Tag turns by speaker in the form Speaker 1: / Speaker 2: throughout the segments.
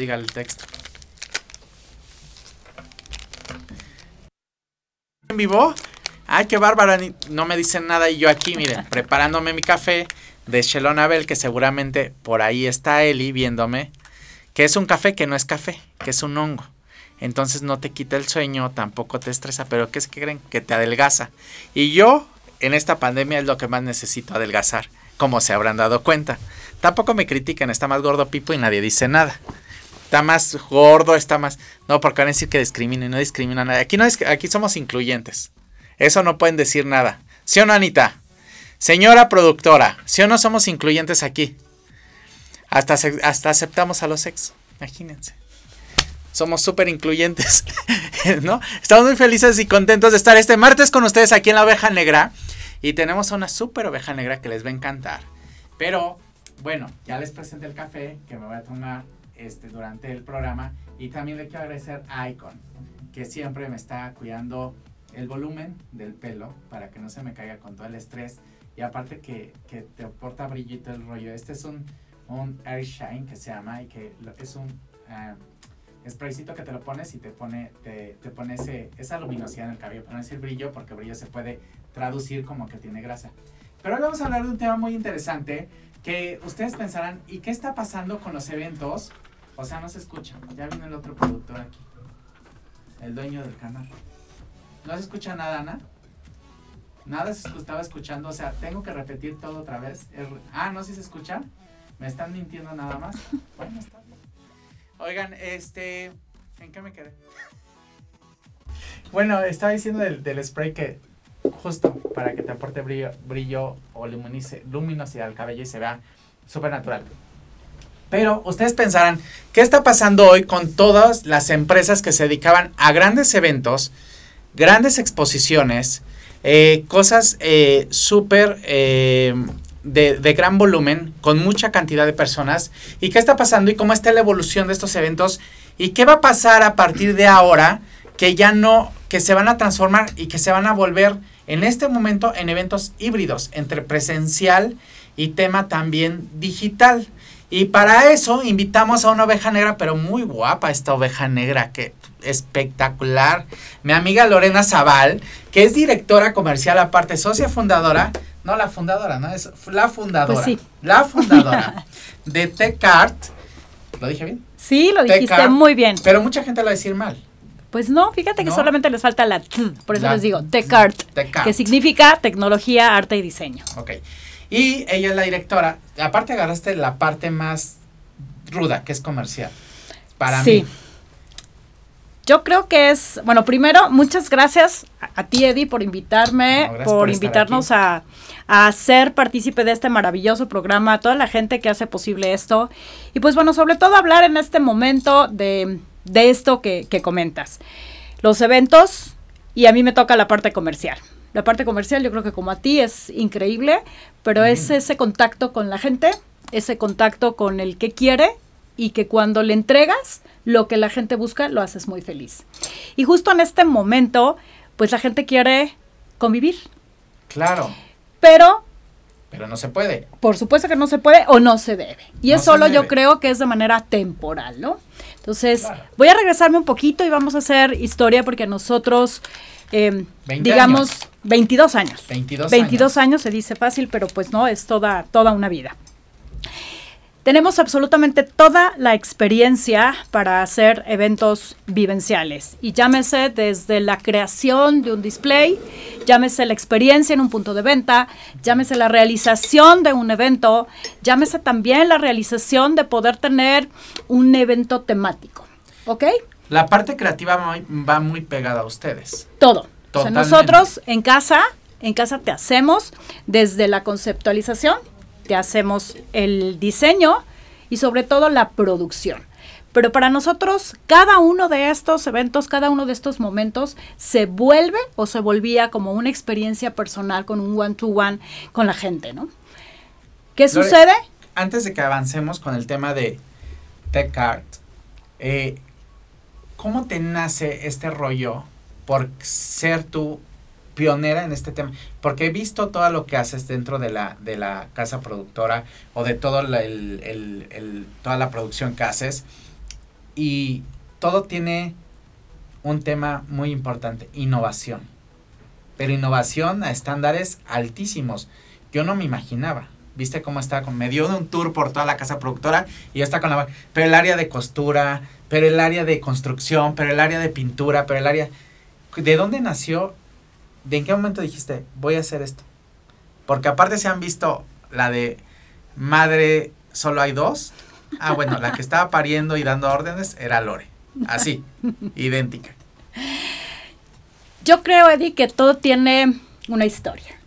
Speaker 1: diga el texto. ¿En vivo? Ay, qué bárbara, no me dicen nada y yo aquí, miren, preparándome mi café de Shelon Abel, que seguramente por ahí está Eli viéndome, que es un café que no es café, que es un hongo. Entonces no te quita el sueño, tampoco te estresa, pero ¿qué es que creen? Que te adelgaza. Y yo en esta pandemia es lo que más necesito adelgazar, como se habrán dado cuenta. Tampoco me critican, está más gordo Pipo y nadie dice nada. Está más gordo, está más... No, porque van a decir que discrimina y no discrimina nada. Aquí, no es... Aquí somos incluyentes. Eso no pueden decir nada. ¿Sí o no, Anita? Señora productora, ¿sí o no somos incluyentes aquí? Hasta, hasta aceptamos a los ex. Imagínense. Somos súper incluyentes, ¿no? Estamos muy felices y contentos de estar este martes con ustedes aquí en la oveja negra. Y tenemos a una súper oveja negra que les va a encantar. Pero, bueno, ya les presenté el café que me voy a tomar este, durante el programa. Y también le quiero agradecer a Icon, que siempre me está cuidando el volumen del pelo para que no se me caiga con todo el estrés. Y aparte que, que te aporta brillito el rollo. Este es un, un Air Shine que se llama y que es un... Uh, spraycito que te lo pones y te pone, te, te pone esa luminosidad en el cabello, pero no el brillo, porque brillo se puede traducir como que tiene grasa. Pero hoy vamos a hablar de un tema muy interesante que ustedes pensarán, ¿y qué está pasando con los eventos? O sea, no se escucha. Ya viene el otro productor aquí. El dueño del canal. ¿No se escucha nada, Ana? Nada se estaba escuchando. O sea, tengo que repetir todo otra vez. ah, ¿no? ¿Sí se escucha? ¿Me están mintiendo nada más? Bueno, está Oigan, este. ¿En qué me quedé? Bueno, estaba diciendo del, spray que justo para que te aporte brillo, brillo o luminosidad al cabello y se vea súper natural. Pero ustedes pensarán, ¿qué está pasando hoy con todas las empresas que se dedicaban a grandes eventos, grandes exposiciones, eh, cosas eh, súper eh, de, gran volumen, con mucha cantidad de personas, y qué está pasando y cómo está la evolución de estos eventos, y qué va a pasar a partir de ahora, que ya no, que se van a transformar y que se van a volver en este momento en eventos híbridos, entre presencial y tema también digital. Y para eso invitamos a una oveja negra, pero muy guapa esta oveja negra, que espectacular. Mi amiga Lorena Zaval, que es directora comercial, aparte socia fundadora no la fundadora, ¿no? Es la fundadora.
Speaker 2: Pues sí.
Speaker 1: La fundadora de Tecart. ¿Lo dije bien?
Speaker 2: Sí, lo dijiste muy bien.
Speaker 1: Pero mucha gente lo va a decir mal.
Speaker 2: Pues no, fíjate que solamente les falta la T, por eso les digo Tecart, que significa tecnología, arte y diseño.
Speaker 1: Ok. Y ella es la directora. Aparte agarraste la parte más ruda, que es comercial. Para sí. mí.
Speaker 2: Yo creo que es, bueno, primero, muchas gracias a, ti, Eddie, por invitarme, por, invitarnos a, a, ser partícipe de este maravilloso programa, a toda la gente que hace posible esto. Y pues bueno, sobre todo hablar en este momento de, de esto que, que comentas. Los eventos y a mí me toca la parte comercial. La parte comercial yo creo que como a ti es increíble, pero es ese contacto con la gente, ese contacto con el que quiere y que cuando le entregas lo que la gente busca, lo haces muy feliz. Y justo en este momento, pues la gente quiere convivir.
Speaker 1: Claro.
Speaker 2: Pero...
Speaker 1: Pero no se puede.
Speaker 2: Por supuesto que no se puede o no se debe. Y es solo yo creo que es de manera temporal, ¿no? Entonces, voy a regresarme un poquito y vamos a hacer historia porque nosotros, eh, digamos, 22 años.
Speaker 1: 22,
Speaker 2: 22 años. se dice fácil, pero pues no, es toda, toda una vida. Tenemos absolutamente toda la experiencia para hacer eventos vivenciales y llámese desde la creación de un display, llámese la experiencia en un punto de venta, llámese la realización de un evento, llámese también la realización de poder tener un evento temático. ¿Ok?
Speaker 1: La parte creativa va muy pegada a ustedes.
Speaker 2: Todo. O sea, nosotros en casa, en casa te hacemos desde la conceptualización, hacemos el diseño y sobre todo la producción. Pero para nosotros, cada uno de estos eventos, cada uno de estos momentos se vuelve o se volvía como una experiencia personal con un one-to-one con la gente, ¿no? ¿Qué sucede?
Speaker 1: Antes de que avancemos con el tema de Tech Art, eh, ¿cómo te nace este rollo por ser tú pionera en este tema, porque he visto todo lo que haces dentro de la, de la casa productora o de todo el, el, toda la producción que haces y todo tiene un tema muy importante, innovación. Pero innovación a estándares altísimos. Yo no me imaginaba. ¿Viste cómo está? Me dio un tour por toda la casa productora y ya está con la... Pero el área de costura, pero el área de construcción, pero el área de pintura, pero el área... ¿De dónde nació? ¿De en qué momento dijiste, voy a hacer esto? Porque aparte se han visto la de madre, solo hay dos. Ah, bueno, la que estaba pariendo y dando órdenes era Lore. Así, idéntica.
Speaker 2: Yo creo, Eddie, que todo tiene una historia.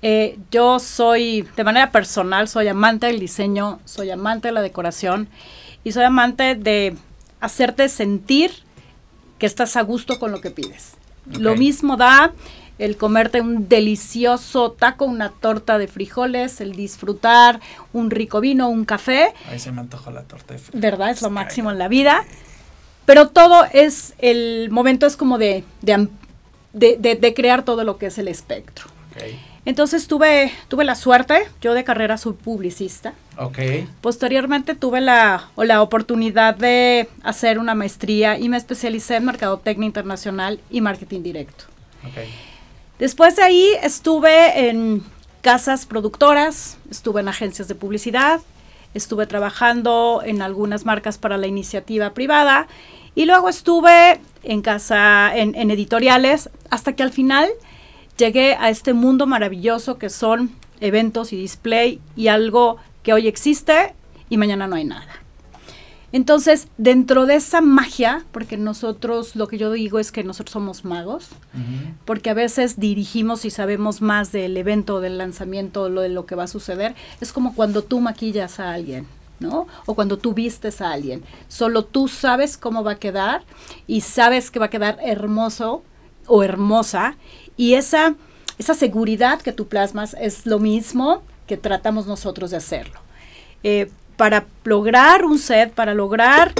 Speaker 2: Eh, yo soy, de manera personal, soy amante del diseño, soy amante de la decoración y soy amante de hacerte sentir que estás a gusto con lo que pides. Lo mismo da el comerte un delicioso taco, una torta de frijoles, el disfrutar un rico vino, un café.
Speaker 1: Ahí se me antojó la torta de
Speaker 2: frijoles. ¿Verdad? Es lo máximo en la vida. Pero todo es, el momento es como de, de, crear todo lo que es el espectro. Entonces tuve, tuve la suerte, yo de carrera soy publicista.
Speaker 1: Okay.
Speaker 2: Posteriormente tuve la, la oportunidad de hacer una maestría y me especialicé en mercadotecnia internacional y marketing directo. Okay. Después de ahí estuve en casas productoras, estuve en agencias de publicidad, estuve trabajando en algunas marcas para la iniciativa privada y luego estuve en casa, en, en editoriales, hasta que al final llegué a este mundo maravilloso que son eventos y display y algo que hoy existe y mañana no hay nada. Entonces, dentro de esa magia, porque nosotros, lo que yo digo es que nosotros somos magos, porque a veces dirigimos y sabemos más del evento, del lanzamiento, lo de lo que va a suceder, es como cuando tú maquillas a alguien. ¿no? O cuando tú vistes a alguien. Solo tú sabes cómo va a quedar y sabes que va a quedar hermoso o hermosa. Y esa, esa seguridad que tú plasmas es lo mismo que tratamos nosotros de hacerlo. Eh, para lograr un set, para lograr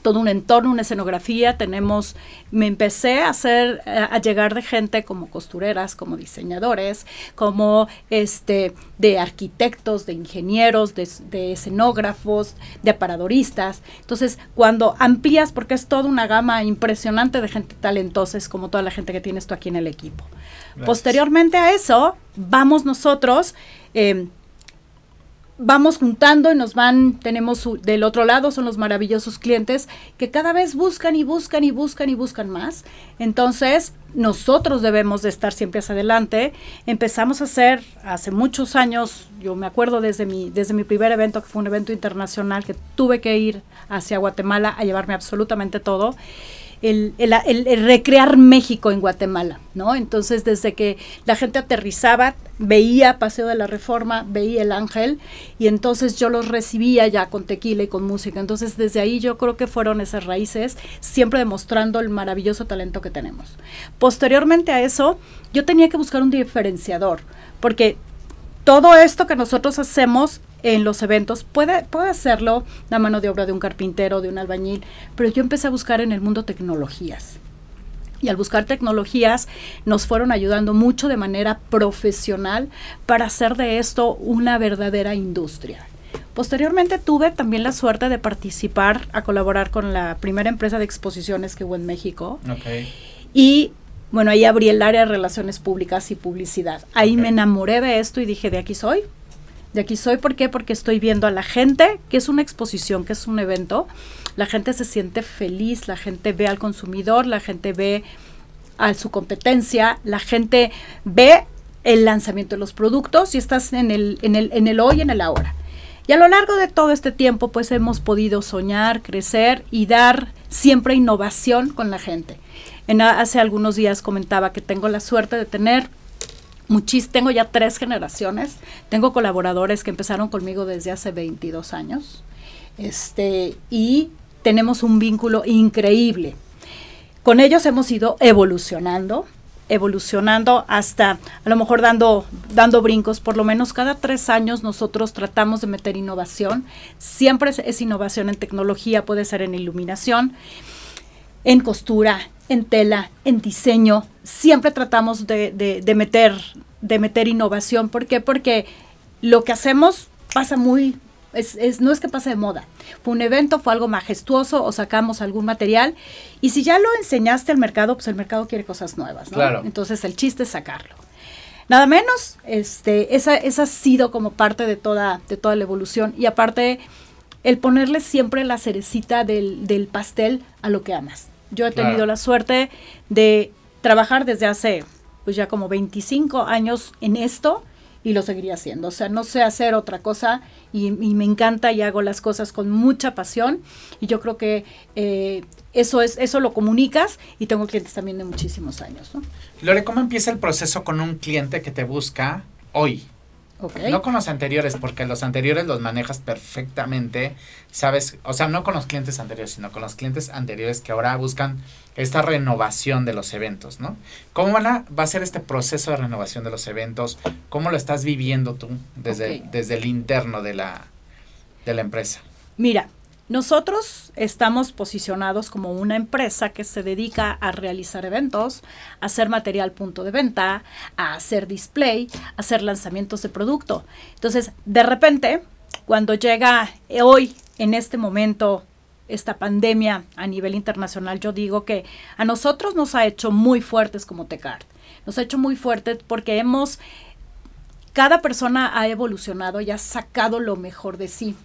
Speaker 2: todo un entorno, una escenografía, tenemos, me empecé a hacer, a, llegar de gente como costureras, como diseñadores, como este, de arquitectos, de ingenieros, de, de, escenógrafos, de aparadoristas. Entonces, cuando amplías, porque es toda una gama impresionante de gente talentosa, es como toda la gente que tienes tú aquí en el equipo. Posteriormente a eso, vamos nosotros, eh, vamos juntando y nos van, tenemos del otro lado, son los maravillosos clientes que cada vez buscan y buscan y buscan y buscan más. Entonces, nosotros debemos de estar siempre hacia adelante. Empezamos a hacer hace muchos años, yo me acuerdo desde mi, desde mi primer evento, que fue un evento internacional, que tuve que ir hacia Guatemala a llevarme absolutamente todo el, recrear México en Guatemala, ¿no? Entonces, desde que la gente aterrizaba, veía Paseo de la Reforma, veía el Ángel, y entonces yo los recibía ya con tequila y con música. Entonces, desde ahí yo creo que fueron esas raíces, siempre demostrando el maravilloso talento que tenemos. Posteriormente a eso, yo tenía que buscar un diferenciador, porque todo esto que nosotros hacemos en los eventos. Puede, puede hacerlo la mano de obra de un carpintero, de un albañil, pero yo empecé a buscar en el mundo tecnologías. Y al buscar tecnologías nos fueron ayudando mucho de manera profesional para hacer de esto una verdadera industria. Posteriormente tuve también la suerte de participar, a colaborar con la primera empresa de exposiciones que hubo en México. Y bueno, ahí abrí el área de relaciones públicas y publicidad. Ahí me enamoré de esto y dije, de aquí soy, de aquí soy. ¿Por qué? Porque estoy viendo a la gente, que es una exposición, que es un evento. La gente se siente feliz, la gente ve al consumidor, la gente ve a su competencia, la gente ve el lanzamiento de los productos y estás en el, en el, en el hoy, en el ahora. Y a lo largo de todo este tiempo, pues hemos podido soñar, crecer y dar siempre innovación con la gente. En, hace algunos días comentaba que tengo la suerte de tener muchis, tengo ya tres generaciones, tengo colaboradores que empezaron conmigo desde hace 22 años, este, y tenemos un vínculo increíble. Con ellos hemos ido evolucionando, evolucionando hasta a lo mejor dando, dando brincos, por lo menos cada tres años nosotros tratamos de meter innovación, siempre es innovación en tecnología, puede ser en iluminación, en costura, en tela, en diseño, siempre tratamos de, meter, de meter innovación. ¿Por qué? Porque lo que hacemos pasa muy Es, no es que pase de moda. Fue un evento, fue algo majestuoso o sacamos algún material. Y si ya lo enseñaste al mercado, pues el mercado quiere cosas nuevas, ¿no? Claro. Entonces el chiste es sacarlo. Nada menos, este, esa, esa ha sido como parte de toda, de toda la evolución. Y aparte, el ponerle siempre la cerecita del, del pastel a lo que amas. Yo he tenido la suerte de trabajar desde hace pues ya como 25 años en esto y lo seguiría haciendo. O sea, no sé hacer otra cosa y, me encanta y hago las cosas con mucha pasión y yo creo que eh, eso es eso lo comunicas y tengo clientes también de muchísimos años. ¿no?
Speaker 1: Lore, ¿cómo empieza el proceso con un cliente que te busca hoy? No con los anteriores, porque los anteriores los manejas perfectamente, ¿sabes? O sea, no con los clientes anteriores, sino con los clientes anteriores que ahora buscan esta renovación de los eventos, ¿no? ¿Cómo van a, va a ser este proceso de renovación de los eventos? ¿Cómo lo estás viviendo tú desde, desde el interno de la, de la empresa?
Speaker 2: Mira, nosotros estamos posicionados como una empresa que se dedica a realizar eventos, a hacer material punto de venta, a hacer display, a hacer lanzamientos de producto. Entonces, de repente, cuando llega hoy, en este momento, esta pandemia a nivel internacional, yo digo que a nosotros nos ha hecho muy fuertes como Tecart. Nos ha hecho muy fuertes porque hemos, cada persona ha evolucionado y ha sacado lo mejor de sí.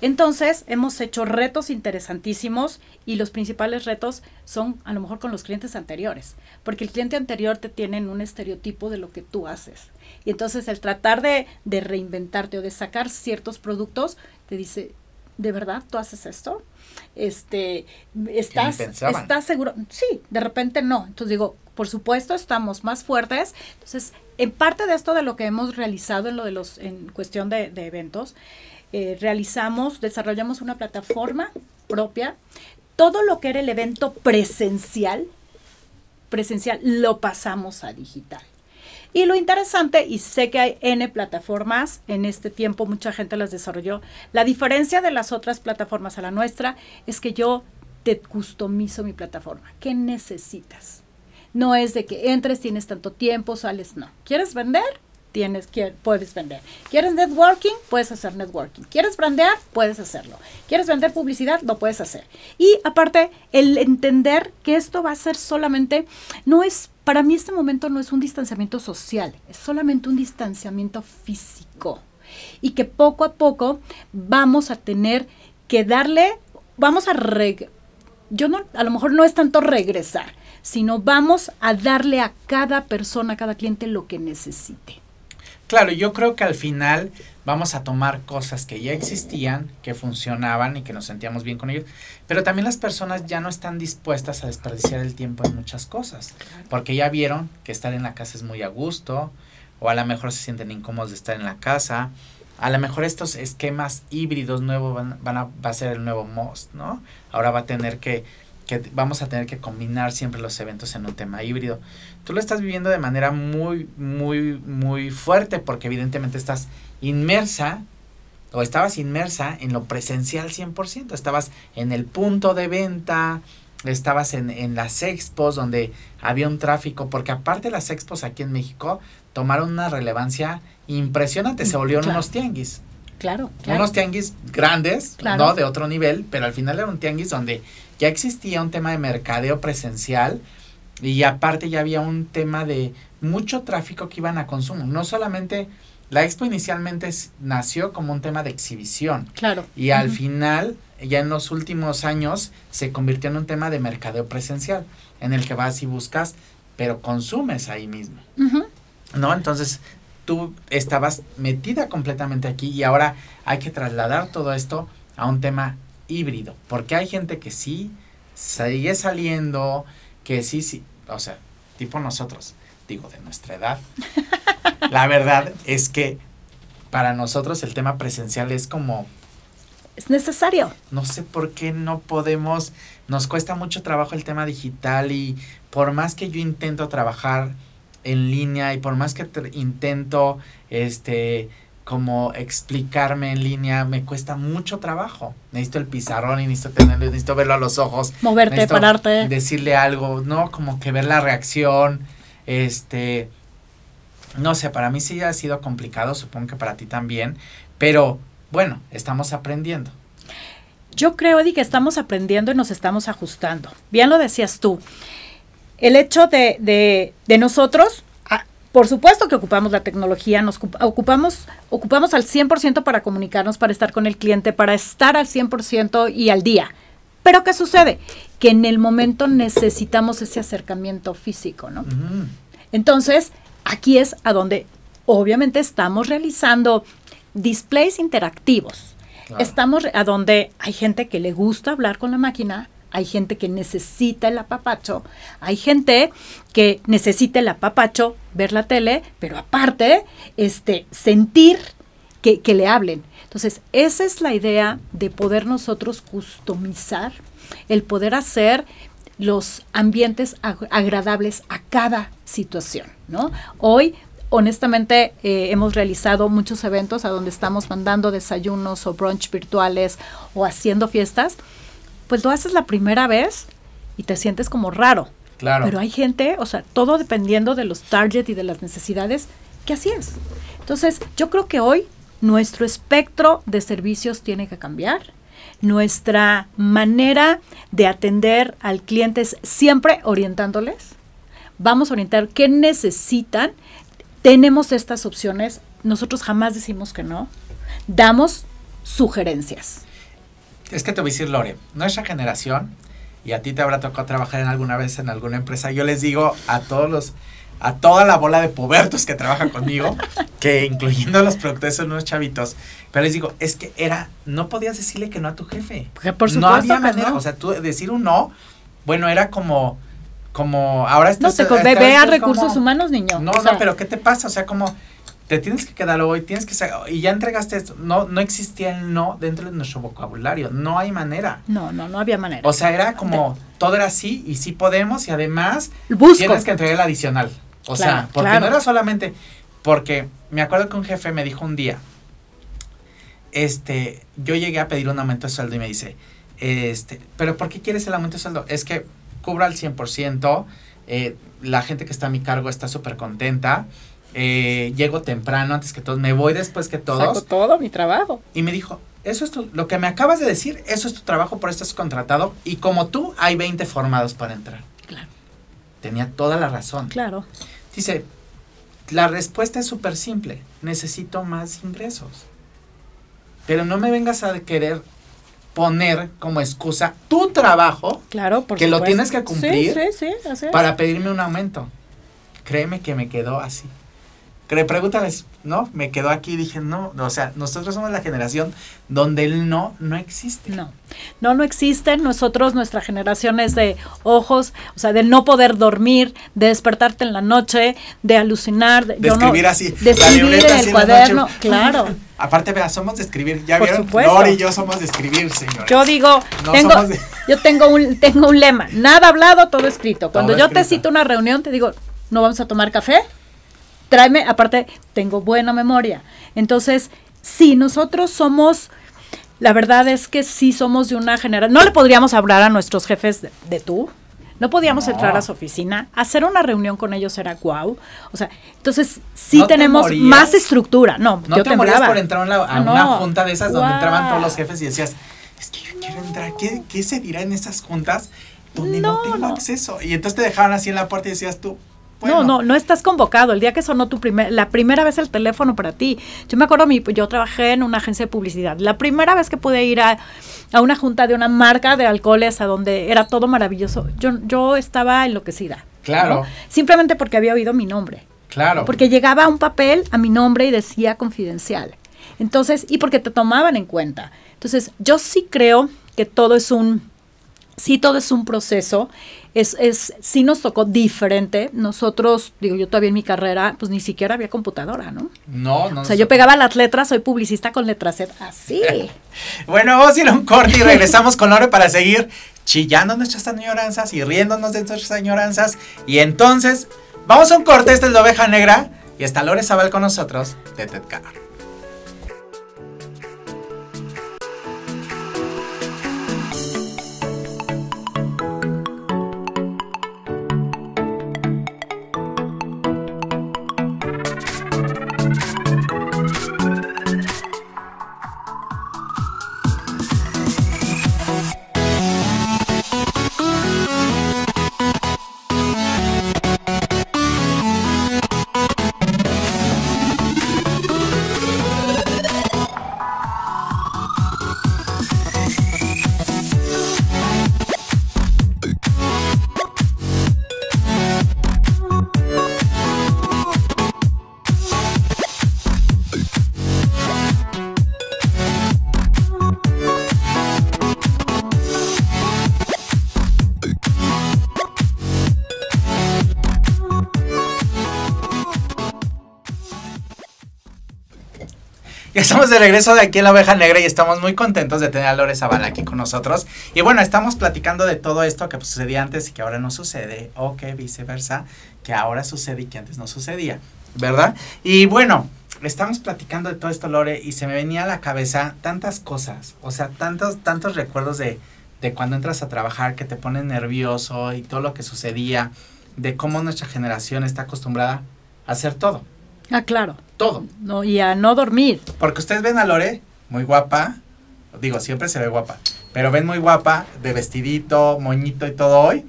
Speaker 2: Entonces, hemos hecho retos interesantísimos y los principales retos son a lo mejor con los clientes anteriores, porque el cliente anterior te tiene en un estereotipo de lo que tú haces. Y entonces el tratar de, de reinventarte o de sacar ciertos productos, te dice, ¿de verdad tú haces esto? Este, ¿estás, ¿estás seguro? Sí, de repente no. Entonces digo, por supuesto, estamos más fuertes. Entonces, en parte de esto de lo que hemos realizado en lo de los, en cuestión de, de eventos, eh, realizamos, desarrollamos una plataforma propia. Todo lo que era el evento presencial, presencial, lo pasamos a digital. Y lo interesante, y sé que hay N plataformas, en este tiempo mucha gente las desarrolló, la diferencia de las otras plataformas a la nuestra es que yo te customizo mi plataforma. ¿Qué necesitas? No es de que entres, tienes tanto tiempo, sales, no. ¿Quieres vender? Tienes, puedes vender. ¿Quieres networking? Puedes hacer networking. ¿Quieres brandear? Puedes hacerlo. ¿Quieres vender publicidad? Lo puedes hacer. Y aparte, el entender que esto va a ser solamente, no es, para mí este momento no es un distanciamiento social, es solamente un distanciamiento físico. Y que poco a poco vamos a tener que darle, vamos a, yo no, a lo mejor no es tanto regresar, sino vamos a darle a cada persona, a cada cliente lo que necesite.
Speaker 1: Claro, yo creo que al final vamos a tomar cosas que ya existían, que funcionaban y que nos sentíamos bien con ellos, pero también las personas ya no están dispuestas a desperdiciar el tiempo en muchas cosas, porque ya vieron que estar en la casa es muy a gusto, o a lo mejor se sienten incómodos de estar en la casa, a lo mejor estos esquemas híbridos nuevos van, van a, va a ser el nuevo most, ¿no? Ahora va a tener que que vamos a tener que combinar siempre los eventos en un tema híbrido. Tú lo estás viviendo de manera muy, muy, muy fuerte porque evidentemente estás inmersa o estabas inmersa en lo presencial 100%, estabas en el punto de venta, estabas en, en las expos donde había un tráfico, porque aparte las expos aquí en México tomaron una relevancia impresionante, se volvieron unos tianguis.
Speaker 2: Claro,
Speaker 1: Unos tianguis grandes, ¿no? De otro nivel, pero al final era un tianguis donde ya existía un tema de mercadeo presencial y aparte ya había un tema de mucho tráfico que iban a consumo. No solamente la expo inicialmente nació como un tema de exhibición.
Speaker 2: Claro.
Speaker 1: Y al final, ya en los últimos años, se convirtió en un tema de mercadeo presencial, en el que vas y buscas, pero consumes ahí mismo. ¿No? Entonces, tú estabas metida completamente aquí y ahora hay que trasladar todo esto a un tema híbrido, porque hay gente que sí sigue saliendo, que sí, sí, o sea, tipo nosotros, digo, de nuestra edad. La verdad es que para nosotros el tema presencial es como...
Speaker 2: Es necesario.
Speaker 1: No sé por qué no podemos, nos cuesta mucho trabajo el tema digital y por más que yo intento trabajar en línea y por más que intento, este, como explicarme en línea me cuesta mucho trabajo. Necesito el pizarrón y necesito tenerlo, necesito verlo a los ojos.
Speaker 2: Moverte, pararte.
Speaker 1: Decirle algo, ¿no? Como que ver la reacción. Este. No sé, para mí sí ha sido complicado, supongo que para ti también. Pero Bueno, estamos aprendiendo.
Speaker 2: Yo creo, Eddie, que estamos aprendiendo y nos estamos ajustando. Bien lo decías tú. El hecho de, de, de nosotros, ah, por supuesto que ocupamos la tecnología, nos ocupamos, ocupamos al 100% para comunicarnos, para estar con el cliente, para estar al 100% y al día. Pero ¿qué sucede? Que en el momento necesitamos ese acercamiento físico, ¿no? Entonces, aquí es a donde obviamente estamos realizando displays interactivos. Estamos a donde hay gente que le gusta hablar con la máquina, hay gente que necesita el apapacho, hay gente que necesita el apapacho, ver la tele, pero aparte, este, sentir que, que le hablen. Entonces, esa es la idea de poder nosotros customizar, el poder hacer los ambientes agradables a cada situación, ¿no? Hoy honestamente eh, hemos realizado muchos eventos a donde estamos mandando desayunos o brunch virtuales o haciendo fiestas, pues lo haces la primera vez y te sientes como raro.
Speaker 1: Claro.
Speaker 2: Pero hay gente, o sea, todo dependiendo de los targets y de las necesidades, que así es. Entonces, yo creo que hoy nuestro espectro de servicios tiene que cambiar. Nuestra manera de atender al cliente es siempre orientándoles. Vamos a orientar qué necesitan tenemos estas opciones, nosotros jamás decimos que no, damos sugerencias.
Speaker 1: Es que te voy a decir, Lore, nuestra generación, y a ti te habrá tocado trabajar en alguna vez en alguna empresa, yo les digo a todos los, a toda la bola de pubertos que trabajan conmigo, que incluyendo los productores son unos chavitos, pero les digo, es que era, no podías decirle que no a tu jefe.
Speaker 2: por supuesto
Speaker 1: no había manera, o sea, tú decir un no, bueno, era como como ahora
Speaker 2: estás, No, te ve, a recursos humanos, niño.
Speaker 1: No, no, pero ¿qué te pasa? O sea, como te tienes que quedar hoy, tienes que y ya entregaste esto. No, no existía el no dentro de nuestro vocabulario. No hay manera.
Speaker 2: No, no, no había manera.
Speaker 1: O sea, era como todo era así y sí podemos y además tienes que entregar el adicional. O sea, porque no era solamente porque me acuerdo que un jefe me dijo un día, este, yo llegué a pedir un aumento de sueldo y me dice, este, pero ¿por qué quieres el aumento de sueldo? Es que cubro al 100%, eh, la gente que está a mi cargo está súper contenta, eh, llego temprano antes que todos, me voy después que todos.
Speaker 2: Saco todo mi trabajo.
Speaker 1: Y me dijo, eso es tu, lo que me acabas de decir, eso es tu trabajo, por eso estás contratado, y como tú, hay 20 formados para entrar.
Speaker 2: Claro.
Speaker 1: Tenía toda la razón.
Speaker 2: Claro.
Speaker 1: Dice, la respuesta es súper simple, necesito más ingresos. Pero no me vengas a querer poner como excusa tu trabajo,
Speaker 2: claro,
Speaker 1: que lo tienes que cumplir para pedirme un aumento. Créeme que me quedó así. Pregúntales, ¿no? Me quedó aquí y dije, no, o sea, nosotros somos la generación donde el no no existe.
Speaker 2: No, no, no existe. Nosotros, nuestra generación es de ojos, o sea, de no poder dormir, de despertarte en la noche, de alucinar. De,
Speaker 1: escribir así.
Speaker 2: De escribir en el cuaderno, claro.
Speaker 1: Aparte, vea, somos de escribir, ya vieron, Lori y yo somos de escribir, señor.
Speaker 2: Yo digo, tengo, yo tengo un, tengo un lema, nada hablado, todo escrito. Cuando yo te cito una reunión, te digo, ¿no vamos a tomar café? Tráeme, aparte, tengo buena memoria. Entonces, si nosotros somos, la verdad es que sí somos de una generación, no le podríamos hablar a nuestros jefes de, tú, no podíamos entrar a su oficina, hacer una reunión con ellos era guau. O sea, entonces sí tenemos más estructura. No,
Speaker 1: no yo te morías por entrar a una, junta de esas donde entraban todos los jefes y decías, es que yo quiero entrar, ¿qué, se dirá en esas juntas donde no, tengo acceso? Y entonces te dejaban así en la puerta y decías tú,
Speaker 2: no, no, no estás convocado. El día que sonó tu primer, la primera vez el teléfono para ti. Yo me acuerdo, mi, yo trabajé en una agencia de publicidad. La primera vez que pude ir a, una junta de una marca de alcoholes a donde era todo maravilloso, yo, yo estaba enloquecida.
Speaker 1: Claro.
Speaker 2: Simplemente porque había oído mi nombre.
Speaker 1: Claro.
Speaker 2: Porque llegaba un papel a mi nombre y decía confidencial. Entonces, y porque te tomaban en cuenta. Entonces, yo sí creo que todo es un, sí todo es un proceso es, es, sí nos tocó diferente. Nosotros, digo, yo todavía en mi carrera, pues ni siquiera había computadora, ¿no?
Speaker 1: No, no.
Speaker 2: O sea, yo pegaba las letras, soy publicista con letras Z, así.
Speaker 1: bueno, vamos a ir a un corte y regresamos con Lore para seguir chillando nuestras añoranzas y riéndonos de nuestras añoranzas. Y entonces, vamos a un corte, esta es la oveja negra y está Lore Zabal con nosotros de Ted Estamos de regreso de aquí en la oveja negra y estamos muy contentos de tener a Lore Zavala aquí con nosotros. Y bueno, estamos platicando de todo esto que sucedía antes y que ahora no sucede, o que viceversa, que ahora sucede y que antes no sucedía, ¿verdad? Y bueno, estamos platicando de todo esto, Lore, y se me venía a la cabeza tantas cosas, o sea, tantos, tantos recuerdos de, de cuando entras a trabajar que te pones nervioso y todo lo que sucedía, de cómo nuestra generación está acostumbrada a hacer todo.
Speaker 2: Ah, claro.
Speaker 1: Todo.
Speaker 2: No, y a no dormir.
Speaker 1: Porque ustedes ven a Lore, muy guapa, digo, siempre se ve guapa, pero ven muy guapa, de vestidito, moñito y todo hoy,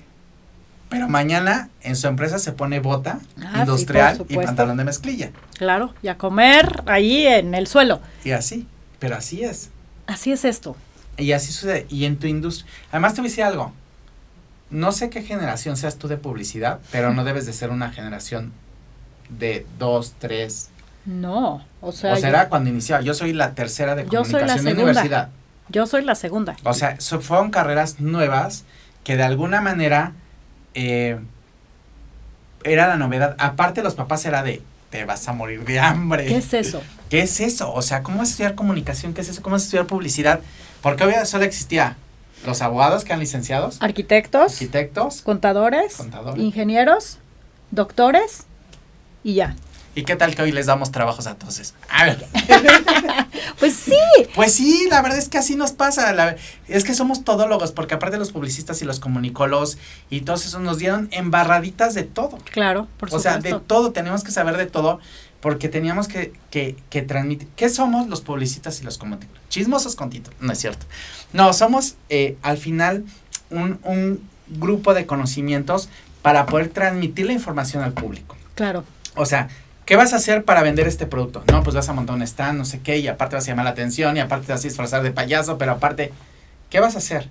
Speaker 1: pero mañana en su empresa se pone bota ah, industrial y pantalón de mezclilla.
Speaker 2: Claro, y a comer ahí en el suelo.
Speaker 1: Y así, pero así es.
Speaker 2: Así es esto.
Speaker 1: Y así sucede. Y en tu industria. Además te voy a decir algo. No sé qué generación seas tú de publicidad, pero no debes de ser una generación de dos, tres.
Speaker 2: No, o sea.
Speaker 1: O será cuando iniciaba. Yo soy la tercera de comunicación de universidad.
Speaker 2: Yo soy la segunda.
Speaker 1: O sea, fueron carreras nuevas que de alguna manera eh, era la novedad. Aparte, los papás era de, te vas a morir de hambre.
Speaker 2: ¿Qué es eso?
Speaker 1: ¿Qué es eso? O sea, ¿cómo es estudiar comunicación? ¿Qué es eso? ¿Cómo es estudiar publicidad? Porque obviamente solo existía los abogados que han licenciados.
Speaker 2: Arquitectos.
Speaker 1: Arquitectos.
Speaker 2: Contadores. Contadores. Ingenieros. Doctores. Y ya.
Speaker 1: ¿Y qué tal que hoy les damos trabajos a todos esos?
Speaker 2: pues sí.
Speaker 1: Pues sí, la verdad es que así nos pasa. es que somos todólogos, porque aparte los publicistas y los comunicólogos y todos esos nos dieron embarraditas de todo.
Speaker 2: Claro,
Speaker 1: por supuesto. O sea, de todo, tenemos que saber de todo, porque teníamos que, que, que transmitir. ¿Qué somos los publicistas y los comunicólogos? Chismosos con título, no es cierto. No, somos eh, al final un, un grupo de conocimientos para poder transmitir la información al público.
Speaker 2: Claro.
Speaker 1: O sea, ¿Qué vas a hacer para vender este producto? No, pues vas a montar un stand, no sé qué, y aparte vas a llamar la atención, y aparte te vas a disfrazar de payaso, pero aparte, ¿qué vas a hacer?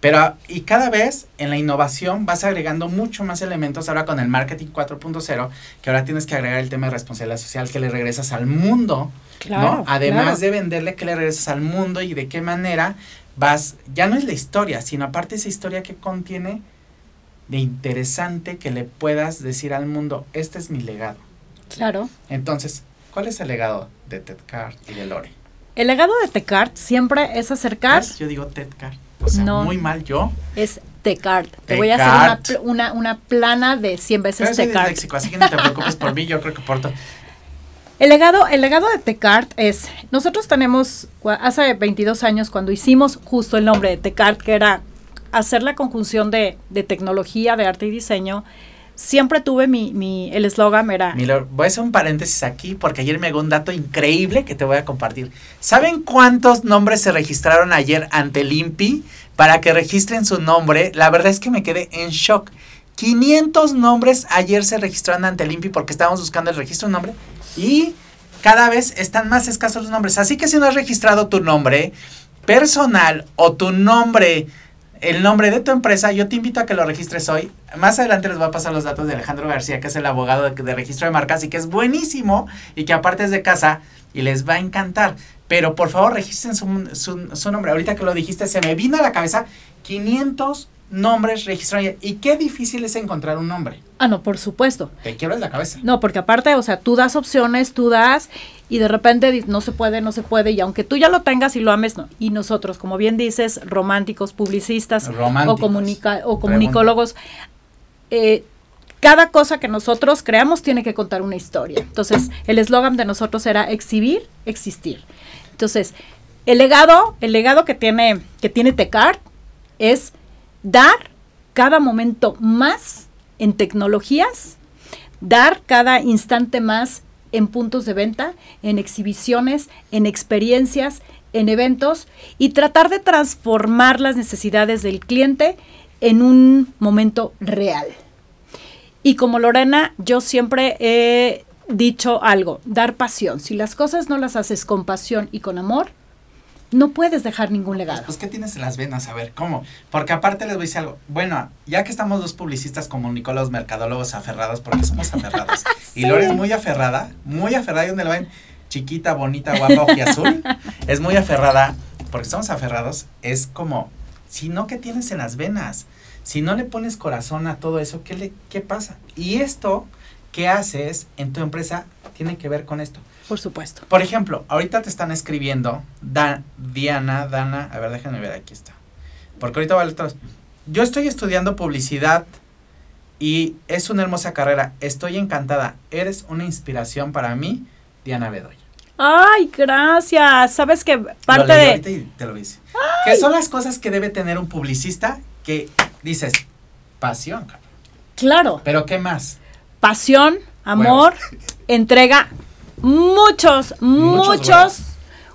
Speaker 1: Pero, y cada vez en la innovación vas agregando mucho más elementos ahora con el marketing 4.0, que ahora tienes que agregar el tema de responsabilidad social que le regresas al mundo, ¿no? Además de venderle que le regresas al mundo y de qué manera vas, ya no es la historia, sino aparte esa historia que contiene de interesante que le puedas decir al mundo, este es mi legado.
Speaker 2: Claro.
Speaker 1: Entonces, ¿cuál es el legado de Ted Card y de Lore?
Speaker 2: El legado de Ted Card siempre es acercar.
Speaker 1: Yo digo Ted Card. O sea, muy mal yo.
Speaker 2: Es Tecard. Te voy a hacer una, una, plana de 100 veces Tecard.
Speaker 1: así que no te preocupes por mí, yo creo que porto.
Speaker 2: El legado, el legado de Tecard es, nosotros tenemos, hace 22 años cuando hicimos justo el nombre de Tecard, que era hacer la conjunción de, de tecnología, de arte y diseño, siempre tuve mi, mi el eslogan era...
Speaker 1: voy a hacer un paréntesis aquí porque ayer me llegó un dato increíble que te voy a compartir. ¿Saben cuántos nombres se registraron ayer ante el para que registren su nombre? La verdad es que me quedé en shock. 500 nombres ayer se registraron ante el porque estábamos buscando el registro de nombre y cada vez están más escasos los nombres. Así que si no has registrado tu nombre personal o tu nombre el nombre de tu empresa, yo te invito a que lo registres hoy. Más adelante les voy a pasar los datos de Alejandro García, que es el abogado de, registro de marcas y que es buenísimo y que aparte es de casa y les va a encantar. Pero por favor registren su, su nombre. Ahorita que lo dijiste, se me vino a la cabeza 500 nombres registrados. Y qué difícil es encontrar un nombre.
Speaker 2: Ah, no, por supuesto.
Speaker 1: Te quiebras la cabeza.
Speaker 2: No, porque aparte, o sea, tú das opciones, tú das y de repente no se puede, no se puede. Y aunque tú ya lo tengas y lo ames, no. Y nosotros, como bien dices, románticos, publicistas o, comunica o comunicólogos, eh, cada cosa que nosotros creamos tiene que contar una historia. Entonces, el eslogan de nosotros era exhibir, existir. Entonces, el legado, el legado que tiene, que tiene Tecar es dar cada momento más en tecnologías, dar cada instante más en puntos de venta, en exhibiciones, en experiencias, en eventos y tratar de transformar las necesidades del cliente en un momento real. Y como Lorena, yo siempre he dicho algo, dar pasión. Si las cosas no las haces con pasión y con amor, no puedes dejar ningún legado.
Speaker 1: Pues, ¿qué tienes en las venas? A ver, ¿cómo? Porque aparte les voy a decir algo. Bueno, ya que estamos dos publicistas comunicólogos, mercadólogos aferrados, porque somos aferrados. Y Lore es muy aferrada, muy aferrada. ¿Y dónde la ven? Chiquita, bonita, guapa, y azul. es muy aferrada, porque somos aferrados. Es como, si no, ¿qué tienes en las venas? Si no le pones corazón a todo eso, ¿qué, le, qué pasa? Y esto ¿qué haces en tu empresa tiene que ver con esto.
Speaker 2: Por supuesto.
Speaker 1: Por ejemplo, ahorita te están escribiendo Diana, Dana, a ver, déjenme ver, aquí está. Porque ahorita vale todo. Yo estoy estudiando publicidad y es una hermosa carrera. Estoy encantada. Eres una inspiración para mí, Diana Bedoya.
Speaker 2: Ay, gracias. Sabes que parte de.
Speaker 1: te lo dice. ¿Qué son las cosas que debe tener un publicista que dices pasión?
Speaker 2: Claro.
Speaker 1: Pero ¿qué más?
Speaker 2: Pasión, amor, entrega muchos, muchos,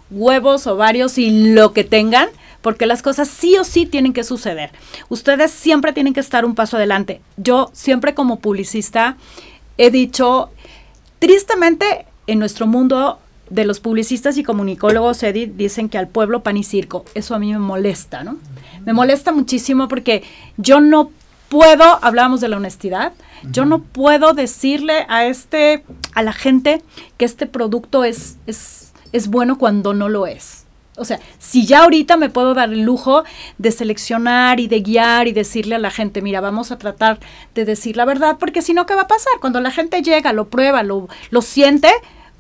Speaker 2: huevos. ovarios y lo que tengan, porque las cosas sí o sí tienen que suceder. Ustedes siempre tienen que estar un paso adelante. Yo siempre como publicista he dicho, tristemente en nuestro mundo de los publicistas y comunicólogos, Edith, dicen que al pueblo pan y circo. Eso a mí me molesta, ¿no? Me molesta muchísimo porque yo no puedo, hablábamos de la honestidad, yo no puedo decirle a este, a la gente que este producto es, es, es bueno cuando no lo es. O sea, si ya ahorita me puedo dar el lujo de seleccionar y de guiar y decirle a la gente, mira, vamos a tratar de decir la verdad, porque si no, ¿qué va a pasar? Cuando la gente llega, lo prueba, lo, lo siente,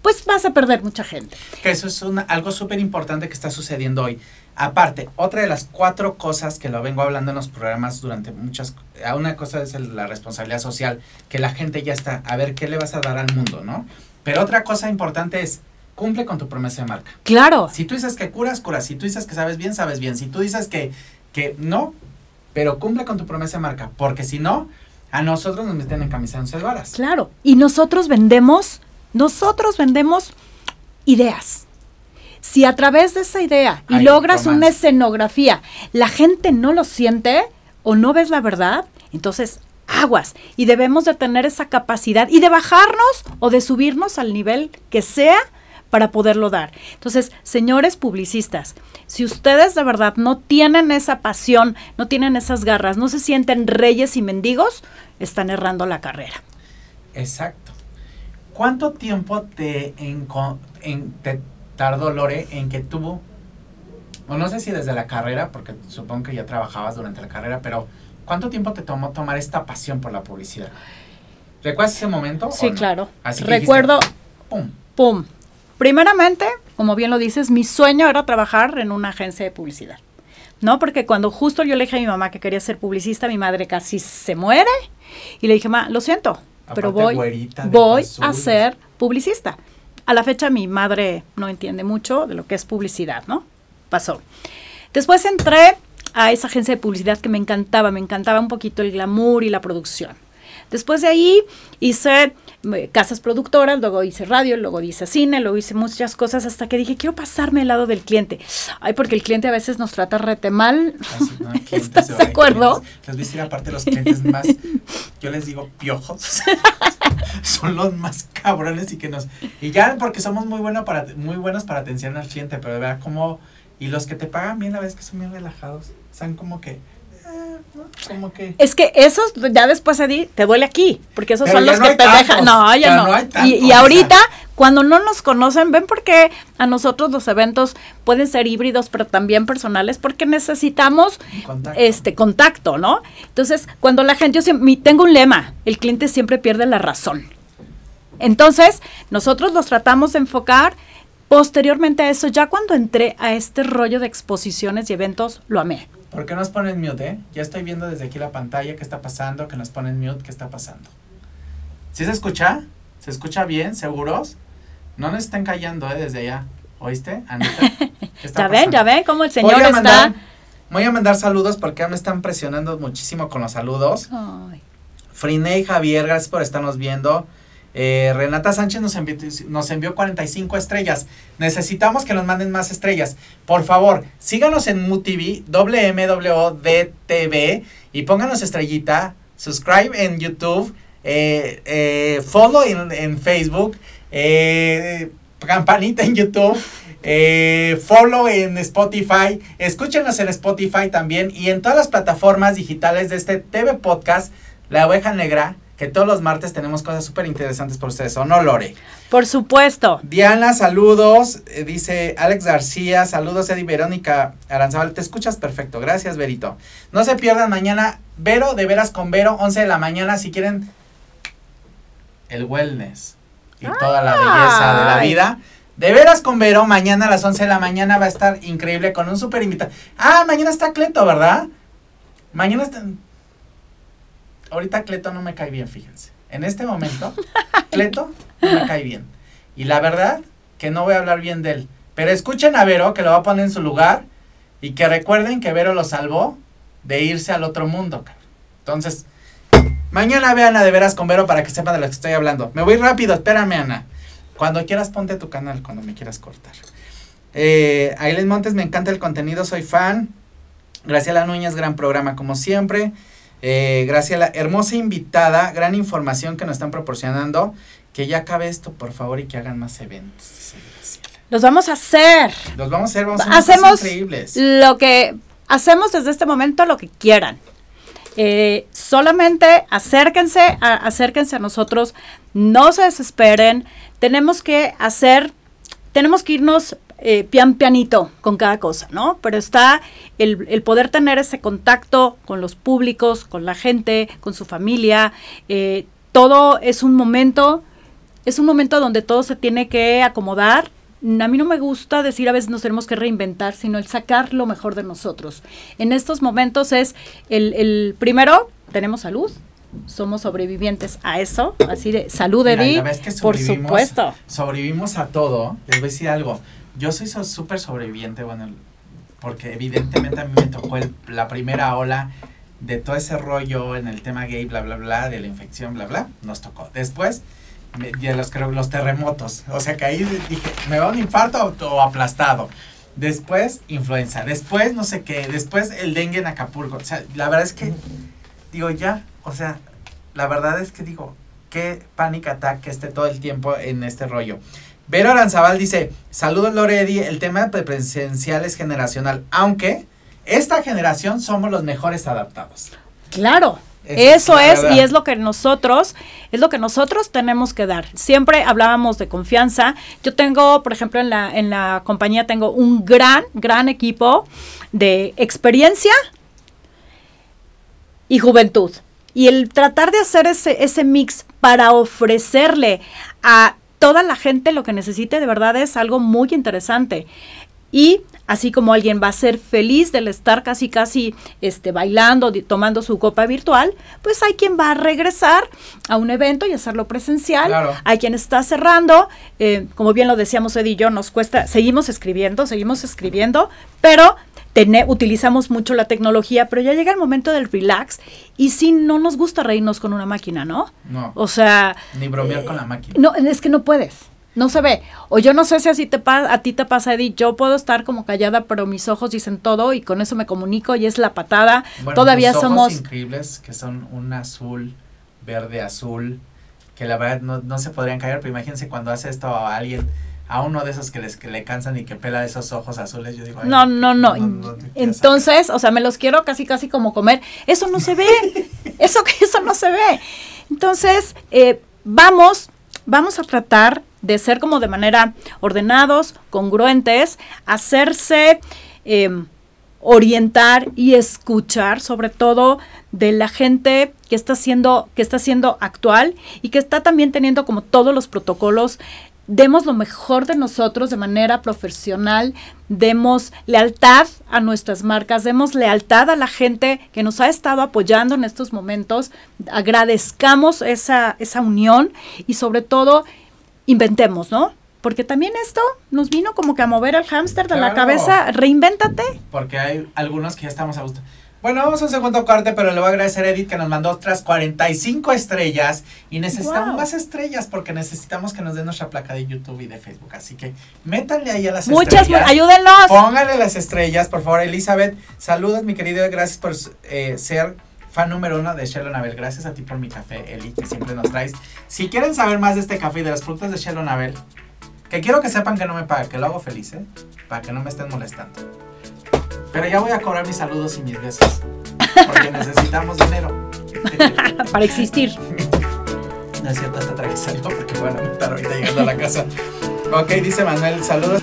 Speaker 2: pues vas a perder mucha gente.
Speaker 1: Que eso es algo súper importante que está sucediendo hoy. Aparte, otra de las cuatro cosas que lo vengo hablando en los programas durante muchas, una cosa es la responsabilidad social, que la gente ya está, a ver qué le vas a dar al mundo, ¿no? Pero otra cosa importante es, cumple con tu promesa de marca.
Speaker 2: Claro.
Speaker 1: Si tú dices que curas, curas. Si tú dices que sabes bien, sabes bien. Si tú dices que, que no, pero cumple con tu promesa de marca, porque si no, a nosotros nos meten en camisa de varas.
Speaker 2: Claro. Y nosotros vendemos, nosotros vendemos ideas si a través de esa idea y logras una escenografía, la gente no lo siente o no ves la verdad, entonces aguas. Y debemos de tener esa capacidad y de bajarnos o de subirnos al nivel que sea para poderlo dar. Entonces, señores publicistas, si ustedes de verdad no tienen esa pasión, no tienen esas garras, no se sienten reyes y mendigos, están errando la carrera.
Speaker 1: Exacto. ¿Cuánto tiempo te, en, te tardó Lore en que tuvo, o no sé si desde la carrera, porque supongo que ya trabajabas durante la carrera, pero ¿cuánto tiempo te tomó tomar esta pasión por la publicidad? ¿Recuerdas ese momento?
Speaker 2: Sí, claro. Así Recuerdo. pum. Pum. Primeramente, como bien lo dices, mi sueño era trabajar en una agencia de publicidad. ¿No? Porque cuando justo yo le dije a mi mamá que quería ser publicista, mi madre casi se muere. Y le dije, ma, lo siento, pero voy, voy a ser publicista. A la fecha mi madre no entiende mucho de lo que es publicidad, ¿no? Pasó. Después entré a esa agencia de publicidad que me encantaba, me encantaba un poquito el glamour y la producción. Después de ahí hice eh, casas productoras, luego hice radio, luego hice cine, luego hice muchas cosas hasta que dije, quiero pasarme al lado del cliente. Ay, porque el cliente a veces nos trata rete mal. ¿Estás de acuerdo?
Speaker 1: Les voy a aparte los clientes más, yo les digo piojos. son los más cabrones y que nos... Y ya porque somos muy, bueno para, muy buenos para atención al cliente, pero de verdad como... Y los que te pagan bien, la vez que son bien relajados, son como que como que...
Speaker 2: Es que esos, ya después, Eddie, te duele aquí, porque esos son los que te dejan. No, ya, no. y, ahorita, cuando no nos conocen, ven porque a nosotros los eventos pueden ser híbridos, pero también personales, porque necesitamos contacto. este contacto, ¿no? Entonces, cuando la gente, yo siempre, tengo un lema, el cliente siempre pierde la razón. Entonces, nosotros los tratamos de enfocar. Posteriormente a eso, ya cuando entré a este rollo de exposiciones y eventos, lo amé.
Speaker 1: ¿Por qué nos ponen mute, eh? Ya estoy viendo desde aquí la pantalla qué está pasando, que nos ponen mute, qué está pasando. ¿Sí se escucha? ¿Se escucha bien? ¿Seguros? No nos estén callando, eh, desde allá. ¿Oíste, Anita?
Speaker 2: ya ven, ya ven cómo el señor está...
Speaker 1: Voy a mandar saludos porque ya me están presionando muchísimo con los saludos. Ay. Friney Javier, gracias por estarnos viendo. Eh, Renata Sánchez nos envió, nos envió 45 estrellas. Necesitamos que nos manden más estrellas. Por favor, síganos en MUTV, WMWDTV, y pónganos estrellita, subscribe en YouTube, eh, eh, follow en, Facebook, campanita en YouTube. follow en Spotify, escúchenos en Spotify también y en todas las plataformas digitales de este TV Podcast, La Oveja Negra que todos los martes tenemos cosas súper interesantes por ustedes, ¿o no, Lore?
Speaker 2: Por supuesto.
Speaker 1: Diana, saludos. Eh, dice Alex García, saludos, Eddie Verónica Aranzabal. Te escuchas perfecto. Gracias, Verito. No se pierdan mañana, Vero, de veras con Vero, 11 de la mañana, si quieren el wellness. y toda la belleza de la vida. De veras con Vero, mañana a las 11 de la mañana va a estar increíble con un super invitado. Ah, mañana está Cleto, ¿verdad? Mañana está... Ahorita Cleto no me cae bien, fíjense. En este momento, Cleto no me cae bien. Y la verdad que no voy a hablar bien de él. Pero escuchen a Vero, que lo va a poner en su lugar. Y que recuerden que Vero lo salvó de irse al otro mundo. Entonces, mañana vean a De Veras con Vero para que sepan de lo que estoy hablando. Me voy rápido, espérame, Ana. Cuando quieras, ponte tu canal, cuando me quieras cortar. Eh, Montes, me encanta el contenido, soy fan. Graciela Núñez, gran programa como siempre. Eh, Graciela, hermosa invitada, gran información que nos están proporcionando. Que ya acabe esto, por favor, y que hagan más eventos.
Speaker 2: Los vamos a hacer.
Speaker 1: Los vamos a hacer, vamos a
Speaker 2: hacer Hacemos increíbles. Lo que hacemos desde este momento, lo que quieran. Eh, solamente acérquense a, acérquense a nosotros, no se desesperen, tenemos que hacer, tenemos que irnos eh, pian pianito con cada cosa, ¿no? Pero está el, el, poder tener ese contacto con los públicos, con la gente, con su familia, eh, todo es un momento, es un momento donde todo se tiene que acomodar a mí no me gusta decir a veces nos tenemos que reinventar, sino el sacar lo mejor de nosotros. En estos momentos es el, el primero, tenemos salud, somos sobrevivientes a eso, así de salud, Eddie, por supuesto.
Speaker 1: Sobrevivimos a todo. Les voy a decir algo. Yo soy súper sobreviviente, bueno, porque evidentemente a mí me tocó la primera ola de todo ese rollo en el tema gay, bla, bla, bla, de la infección, bla, bla, nos tocó. Después y los, creo, los terremotos. O sea que ahí dije, me va un infarto o, aplastado. Después, influenza. Después, no sé qué. Después, el dengue en Acapulco. O sea, la verdad es que, digo, ya, o sea, la verdad es que digo, qué panic attack que esté todo el tiempo en este rollo. Vero Aranzabal dice, saludos Loredi, el tema de presencial es generacional, aunque esta generación somos los mejores adaptados.
Speaker 2: Claro, eso, es, y es lo que nosotros, es lo que nosotros tenemos que dar. Siempre hablábamos de confianza. Yo tengo, por ejemplo, en la, en la compañía tengo un gran, gran equipo de experiencia y juventud. Y el tratar de hacer ese, ese mix para ofrecerle a toda la gente lo que necesite, de verdad es algo muy interesante. Y así como alguien va a ser feliz del estar casi casi este bailando, tomando su copa virtual, pues hay quien va a regresar a un evento y hacerlo presencial. Hay quien está cerrando, eh, como bien lo decíamos Eddie y yo, nos cuesta, seguimos escribiendo, seguimos escribiendo, pero utilizamos mucho la tecnología, pero ya llega el momento del relax y si no nos gusta reírnos con una máquina, ¿no?
Speaker 1: No.
Speaker 2: O sea...
Speaker 1: Ni bromear con la máquina.
Speaker 2: No, es que no puedes no se ve. O yo no sé si así te a ti te pasa, Eddie, yo puedo estar como callada, pero mis ojos dicen todo y con eso me comunico y es la patada. Todavía somos
Speaker 1: increíbles que son un azul, verde, azul, que la verdad no, no se podrían caer, pero imagínense cuando hace esto a alguien a uno de esos que les que le cansan y que pela esos ojos azules, yo digo,
Speaker 2: no, no, no, Entonces, o sea, me los quiero casi casi como comer. Eso no se ve. eso eso no se ve. Entonces, eh, vamos vamos a tratar de ser como de manera ordenados, congruentes, hacerse em, orientar y escuchar sobre todo de la gente que está siendo que está siendo actual y que está también teniendo como todos los protocolos demos lo mejor de nosotros de manera profesional, demos lealtad a nuestras marcas, demos lealtad a la gente que nos ha estado apoyando en estos momentos, agradezcamos esa, esa unión y sobre todo inventemos, ¿no? Porque también esto nos vino como que a mover al hámster de la cabeza, reinvéntate.
Speaker 1: Porque hay algunos que ya estamos a gusto. Bueno, vamos a un segundo corte, pero le voy a agradecer a Edith que nos mandó otras 45 estrellas y necesitamos más estrellas porque necesitamos que nos den nuestra placa de YouTube y de Facebook. Así que métanle ahí a las
Speaker 2: estrellas.
Speaker 1: Muchas,
Speaker 2: ayúdenlos.
Speaker 1: Pónganle las estrellas, por favor, Elizabeth. Saludos, mi querido, gracias por eh, ser fan número uno de Shelo Nabel. Gracias a ti por mi café, Eli, que siempre nos traes. Si quieren saber más de este café y de las frutas de Shelo Nabel, que quiero que sepan que no me paga, que lo hago feliz, ¿eh? Para que no me estén molestando. Pero ya voy a cobrar mis saludos y mis besos. Porque necesitamos dinero.
Speaker 2: Para existir.
Speaker 1: No es cierto, hasta traje porque bueno, estar ahorita llegando a la casa. Ok, dice Manuel, saludos.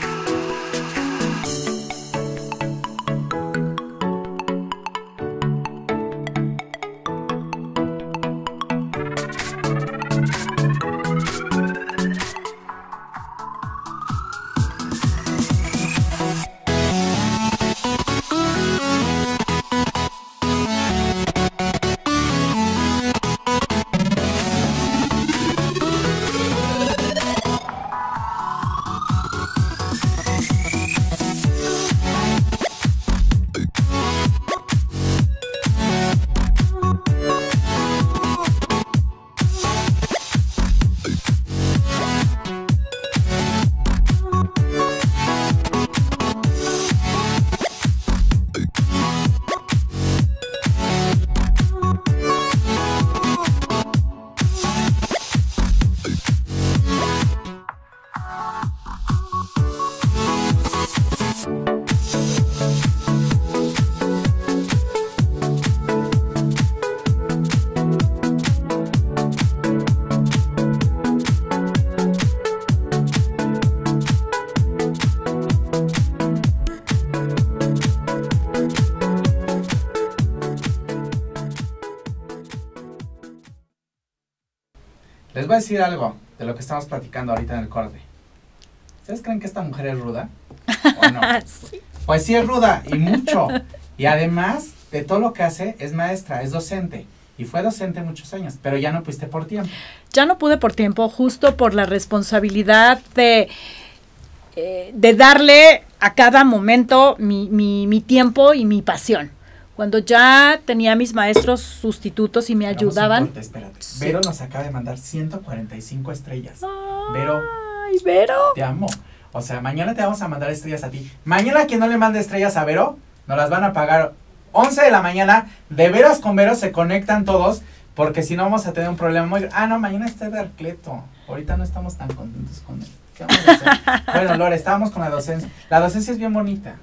Speaker 1: Voy a decir algo de lo que estamos platicando ahorita en el corte. ¿Ustedes creen que esta mujer es ruda? ¿O no? Pues sí es ruda y mucho. Y además de todo lo que hace, es maestra, es docente. Y fue docente muchos años, pero ya no pudiste por tiempo.
Speaker 2: Ya no pude por tiempo, justo por la responsabilidad de, eh, de darle a cada momento mi, mi, mi tiempo y mi pasión cuando ya tenía mis maestros sustitutos y me ayudaban.
Speaker 1: Corte, espérate. Vero nos acaba de mandar 145 estrellas. Vero.
Speaker 2: Ay, Vero.
Speaker 1: Te amo. O sea, mañana te vamos a mandar estrellas a ti. Mañana quien no le mande estrellas a Vero, nos las van a pagar 11 de la mañana. De veras con Vero se conectan todos. Porque si no vamos a tener un problema muy... Ah, no, mañana está de Arcleto. Ahorita no estamos tan contentos con él. ¿Qué vamos a hacer? bueno, Lore, estábamos con la docencia. La docencia es bien bonita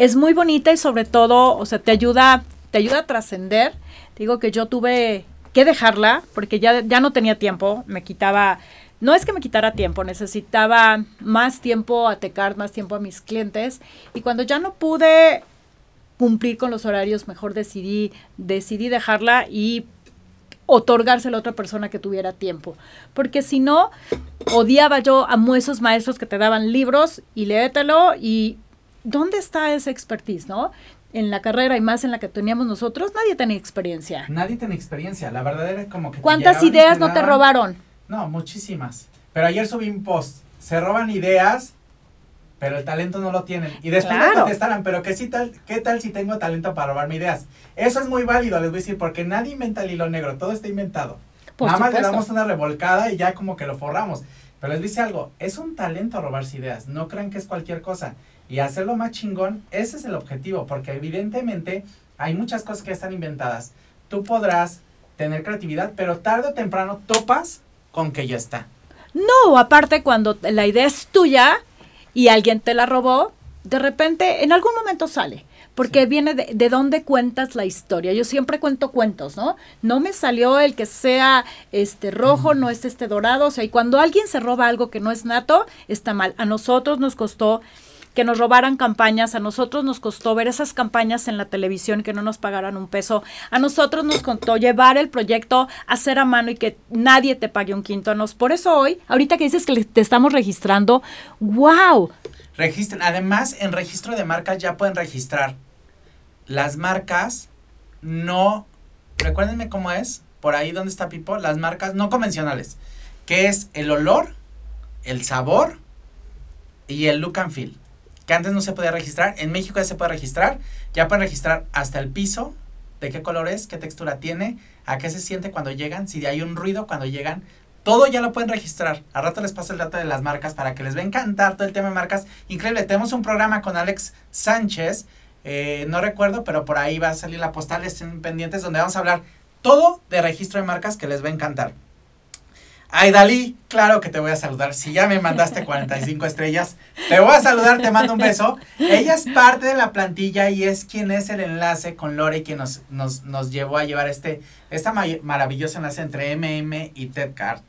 Speaker 2: es muy bonita y sobre todo, o sea, te ayuda, te ayuda a trascender. Digo que yo tuve que dejarla porque ya, ya no tenía tiempo, me quitaba, no es que me quitara tiempo, necesitaba más tiempo a tecar, más tiempo a mis clientes y cuando ya no pude cumplir con los horarios, mejor decidí, decidí dejarla y otorgárselo a otra persona que tuviera tiempo. Porque si no, odiaba yo a esos maestros que te daban libros y léetelo y ¿dónde está esa expertise, no? En la carrera y más en la que teníamos nosotros, nadie tenía experiencia.
Speaker 1: Nadie tenía experiencia, la verdad era como que...
Speaker 2: ¿Cuántas ideas no te robaron?
Speaker 1: No, muchísimas. Pero ayer subí un post, se roban ideas, pero el talento no lo tienen. Y después me contestaran, pero ¿qué, si tal, ¿qué tal si tengo talento para robarme ideas? Eso es muy válido, les voy a decir, porque nadie inventa el hilo negro, todo está inventado. Nada más le damos una revolcada y ya como que lo forramos. Pero les dice algo, es un talento robarse ideas, no crean que es cualquier cosa y hacerlo más chingón, ese es el objetivo, porque evidentemente hay muchas cosas que están inventadas. Tú podrás tener creatividad, pero tarde o temprano topas con que ya está.
Speaker 2: No, aparte cuando la idea es tuya y alguien te la robó, de repente en algún momento sale. Porque viene de, de dónde cuentas la historia. Yo siempre cuento cuentos, ¿no? No me salió el que sea este rojo, no es este dorado. O sea, y cuando alguien se roba algo que no es nato, está mal. A nosotros nos costó que nos robaran campañas, a nosotros nos costó ver esas campañas en la televisión que no nos pagaran un peso, a nosotros nos contó llevar el proyecto, hacer a mano y que nadie te pague un quinto. Nos, por eso hoy, ahorita que dices que te estamos registrando, wow.
Speaker 1: Registren, además en registro de marcas ya pueden registrar. Las marcas no, recuérdenme cómo es, por ahí donde está Pipo, las marcas no convencionales, que es el olor, el sabor y el look and feel que antes no se podía registrar. En México ya se puede registrar. Ya pueden registrar hasta el piso, de qué color es, qué textura tiene, a qué se siente cuando llegan, si hay un ruido cuando llegan. Todo ya lo pueden registrar. A rato les paso el dato de las marcas para que les va a encantar todo el tema de marcas. Increíble, tenemos un programa con Alex Sánchez. Eh, no recuerdo, pero por ahí va a salir la postal, estén pendientes, donde vamos a hablar todo de registro de marcas que les va a encantar. Ay, Dalí, claro que te voy a saludar. Si ya me mandaste 45 estrellas, te voy a saludar, te mando un beso. Ella es parte de la plantilla y es quien es el enlace con Lore, quien nos, nos, nos llevó a llevar este, esta maravillosa enlace entre MM y TEDCART.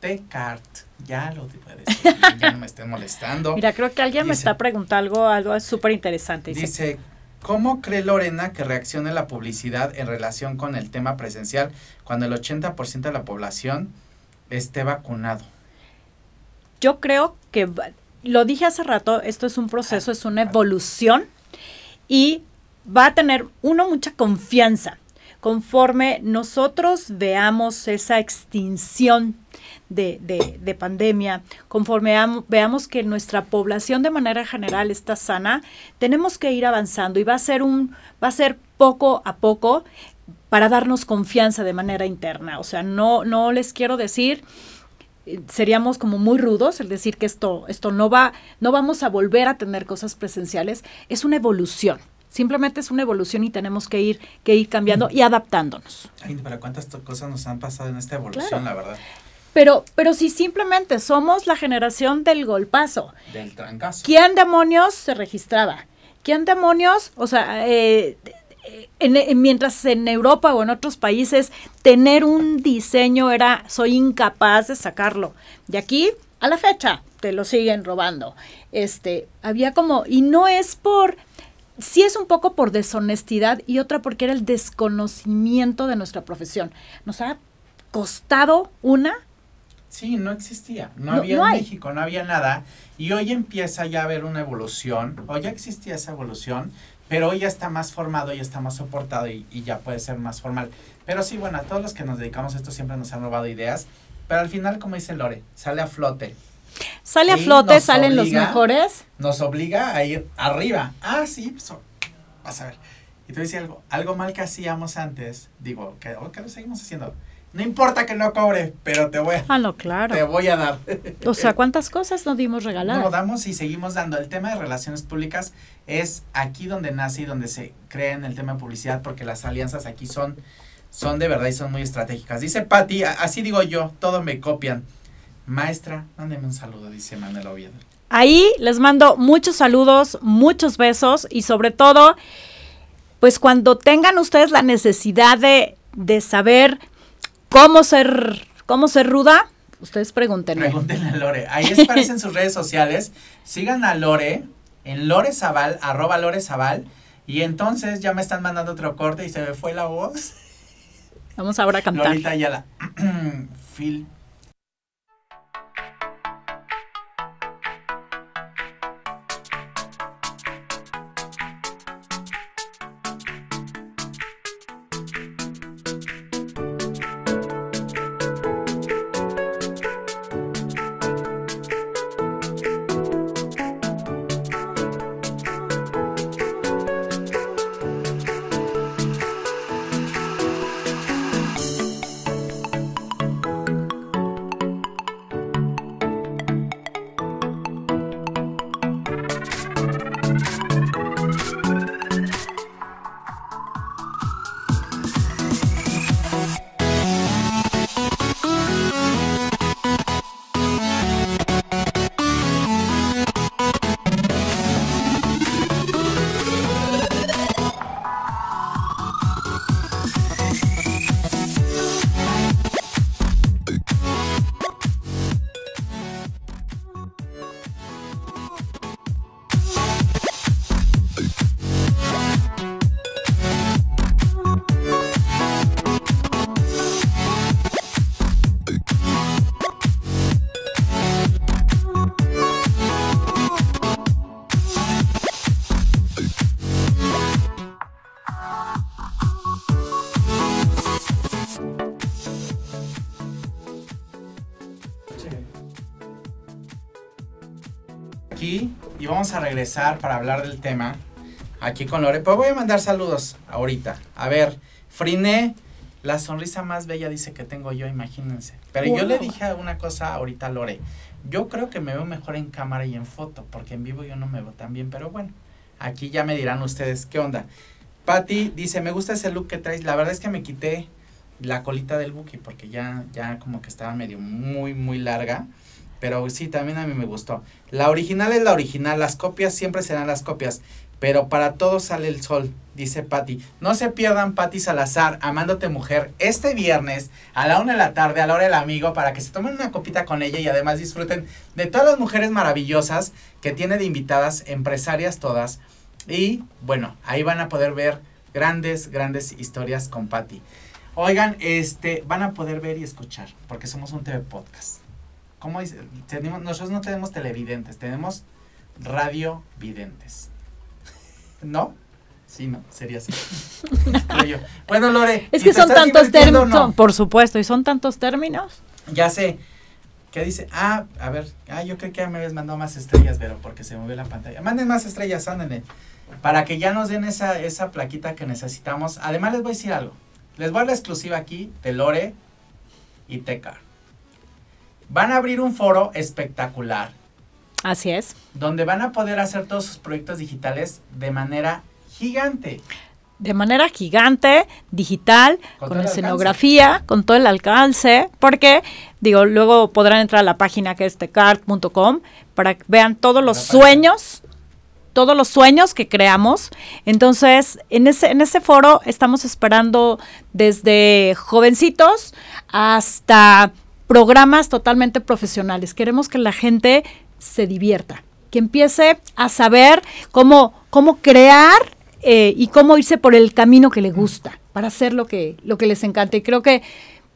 Speaker 1: TEDCART, ya lo te puedes decir, ya no me estén molestando.
Speaker 2: Mira, creo que alguien me está preguntando algo, algo súper interesante.
Speaker 1: Dice, dice ¿Cómo cree Lorena que reaccione la publicidad en relación con el tema presencial cuando el 80% de la población esté vacunado?
Speaker 2: Yo creo que, lo dije hace rato, esto es un proceso, es una evolución y va a tener uno mucha confianza conforme nosotros veamos esa extinción de, de, pandemia, conforme veamos que nuestra población de manera general está sana, tenemos que ir avanzando y va a ser un, va a ser poco a poco para darnos confianza de manera interna. O sea, no, no les quiero decir, eh, seríamos como muy rudos el decir que esto, esto no va, no vamos a volver a tener cosas presenciales. Es una evolución. Simplemente es una evolución y tenemos que ir, que ir cambiando y adaptándonos.
Speaker 1: Ay, para cuántas cosas nos han pasado en esta evolución, la verdad.
Speaker 2: Pero, pero si simplemente somos la generación del golpazo.
Speaker 1: Del trancazo.
Speaker 2: ¿Quién demonios se registraba? ¿Quién demonios? O sea, eh, mientras en Europa o en otros países tener un diseño era, soy incapaz de sacarlo. De aquí a la fecha te lo siguen robando. Este, había como, y no es por, sí es un poco por deshonestidad y otra porque era el desconocimiento de nuestra profesión. Nos ha costado una
Speaker 1: Sí, no existía. No, había en México, no había nada. Y hoy empieza ya a haber una evolución. Hoy ya existía esa evolución, pero hoy ya está más formado, ya está más soportado y, ya puede ser más formal. Pero sí, bueno, a todos los que nos dedicamos a esto siempre nos han robado ideas. Pero al final, como dice Lore, sale a flote.
Speaker 2: Sale a flote, salen los mejores.
Speaker 1: Nos obliga a ir arriba. Ah, sí, pues, vas a ver. Y te decía algo, algo mal que hacíamos antes, digo, que, que lo seguimos haciendo no importa que no cobre, pero te voy a,
Speaker 2: ah, no, claro.
Speaker 1: te voy a dar.
Speaker 2: O sea, ¿cuántas cosas nos dimos regalar?
Speaker 1: No, damos y seguimos dando. El tema de relaciones públicas es aquí donde nace y donde se crea en el tema de publicidad, porque las alianzas aquí son, son de verdad y son muy estratégicas. Dice Patti, así digo yo, todo me copian. Maestra, mándeme un saludo, dice Manuel Oviedo.
Speaker 2: Ahí les mando muchos saludos, muchos besos y sobre todo, pues cuando tengan ustedes la necesidad de, de saber ¿Cómo ser, cómo ser ruda? Ustedes pregúntenme.
Speaker 1: Pregúntenle a Lore. Ahí aparecen sus redes sociales. Sigan a Lore en Lore Zaval, arroba Lore Zaval. Y entonces ya me están mandando otro corte y se me fue la voz.
Speaker 2: Vamos ahora a cantar.
Speaker 1: Lorita la Phil vamos a regresar para hablar del tema aquí con Lore. Pues voy a mandar saludos ahorita. A ver, Friné, la sonrisa más bella dice que tengo yo, imagínense. Pero yo le dije una cosa ahorita a Lore. Yo creo que me veo mejor en cámara y en foto, porque en vivo yo no me veo tan bien, pero bueno, aquí ya me dirán ustedes qué onda. Patty dice, me gusta ese look que traes. La verdad es que me quité la colita del buki porque ya, ya como que estaba medio muy, muy larga. Pero sí, también a mí me gustó. La original es la original, las copias siempre serán las copias. Pero para todos sale el sol, dice Patti. No se pierdan Patti Salazar, Amándote Mujer, este viernes a la una de la tarde, a la hora del amigo, para que se tomen una copita con ella y además disfruten de todas las mujeres maravillosas que tiene de invitadas, empresarias todas. Y bueno, ahí van a poder ver grandes, grandes historias con Patti. Oigan, este, van a poder ver y escuchar, porque somos un TV podcast. ¿Cómo dice? Tenemos, nosotros no tenemos televidentes, tenemos radiovidentes. ¿No? Sí, no, sería así. bueno, Lore.
Speaker 2: Es que son tantos términos. Por supuesto, y son tantos términos.
Speaker 1: Ya sé. ¿Qué dice? Ah, a ver. Ah, yo creo que ya me habías mandado más estrellas, pero porque se movió la pantalla. Manden más estrellas, ándenle. Para que ya nos den esa, esa plaquita que necesitamos. Además, les voy a decir algo. Les voy a la exclusiva aquí de Lore y Tecar. Van a abrir un foro espectacular.
Speaker 2: Así es.
Speaker 1: Donde van a poder hacer todos sus proyectos digitales de manera gigante.
Speaker 2: De manera gigante, digital, con, escenografía, con todo el alcance, porque, digo, luego podrán entrar a la página que es tecart.com para que vean todos los sueños, todos los sueños que creamos. Entonces, en ese, en ese foro estamos esperando desde jovencitos hasta programas totalmente profesionales. Queremos que la gente se divierta, que empiece a saber cómo, cómo crear eh, y cómo irse por el camino que le gusta para hacer lo que, lo que les encanta. Y creo que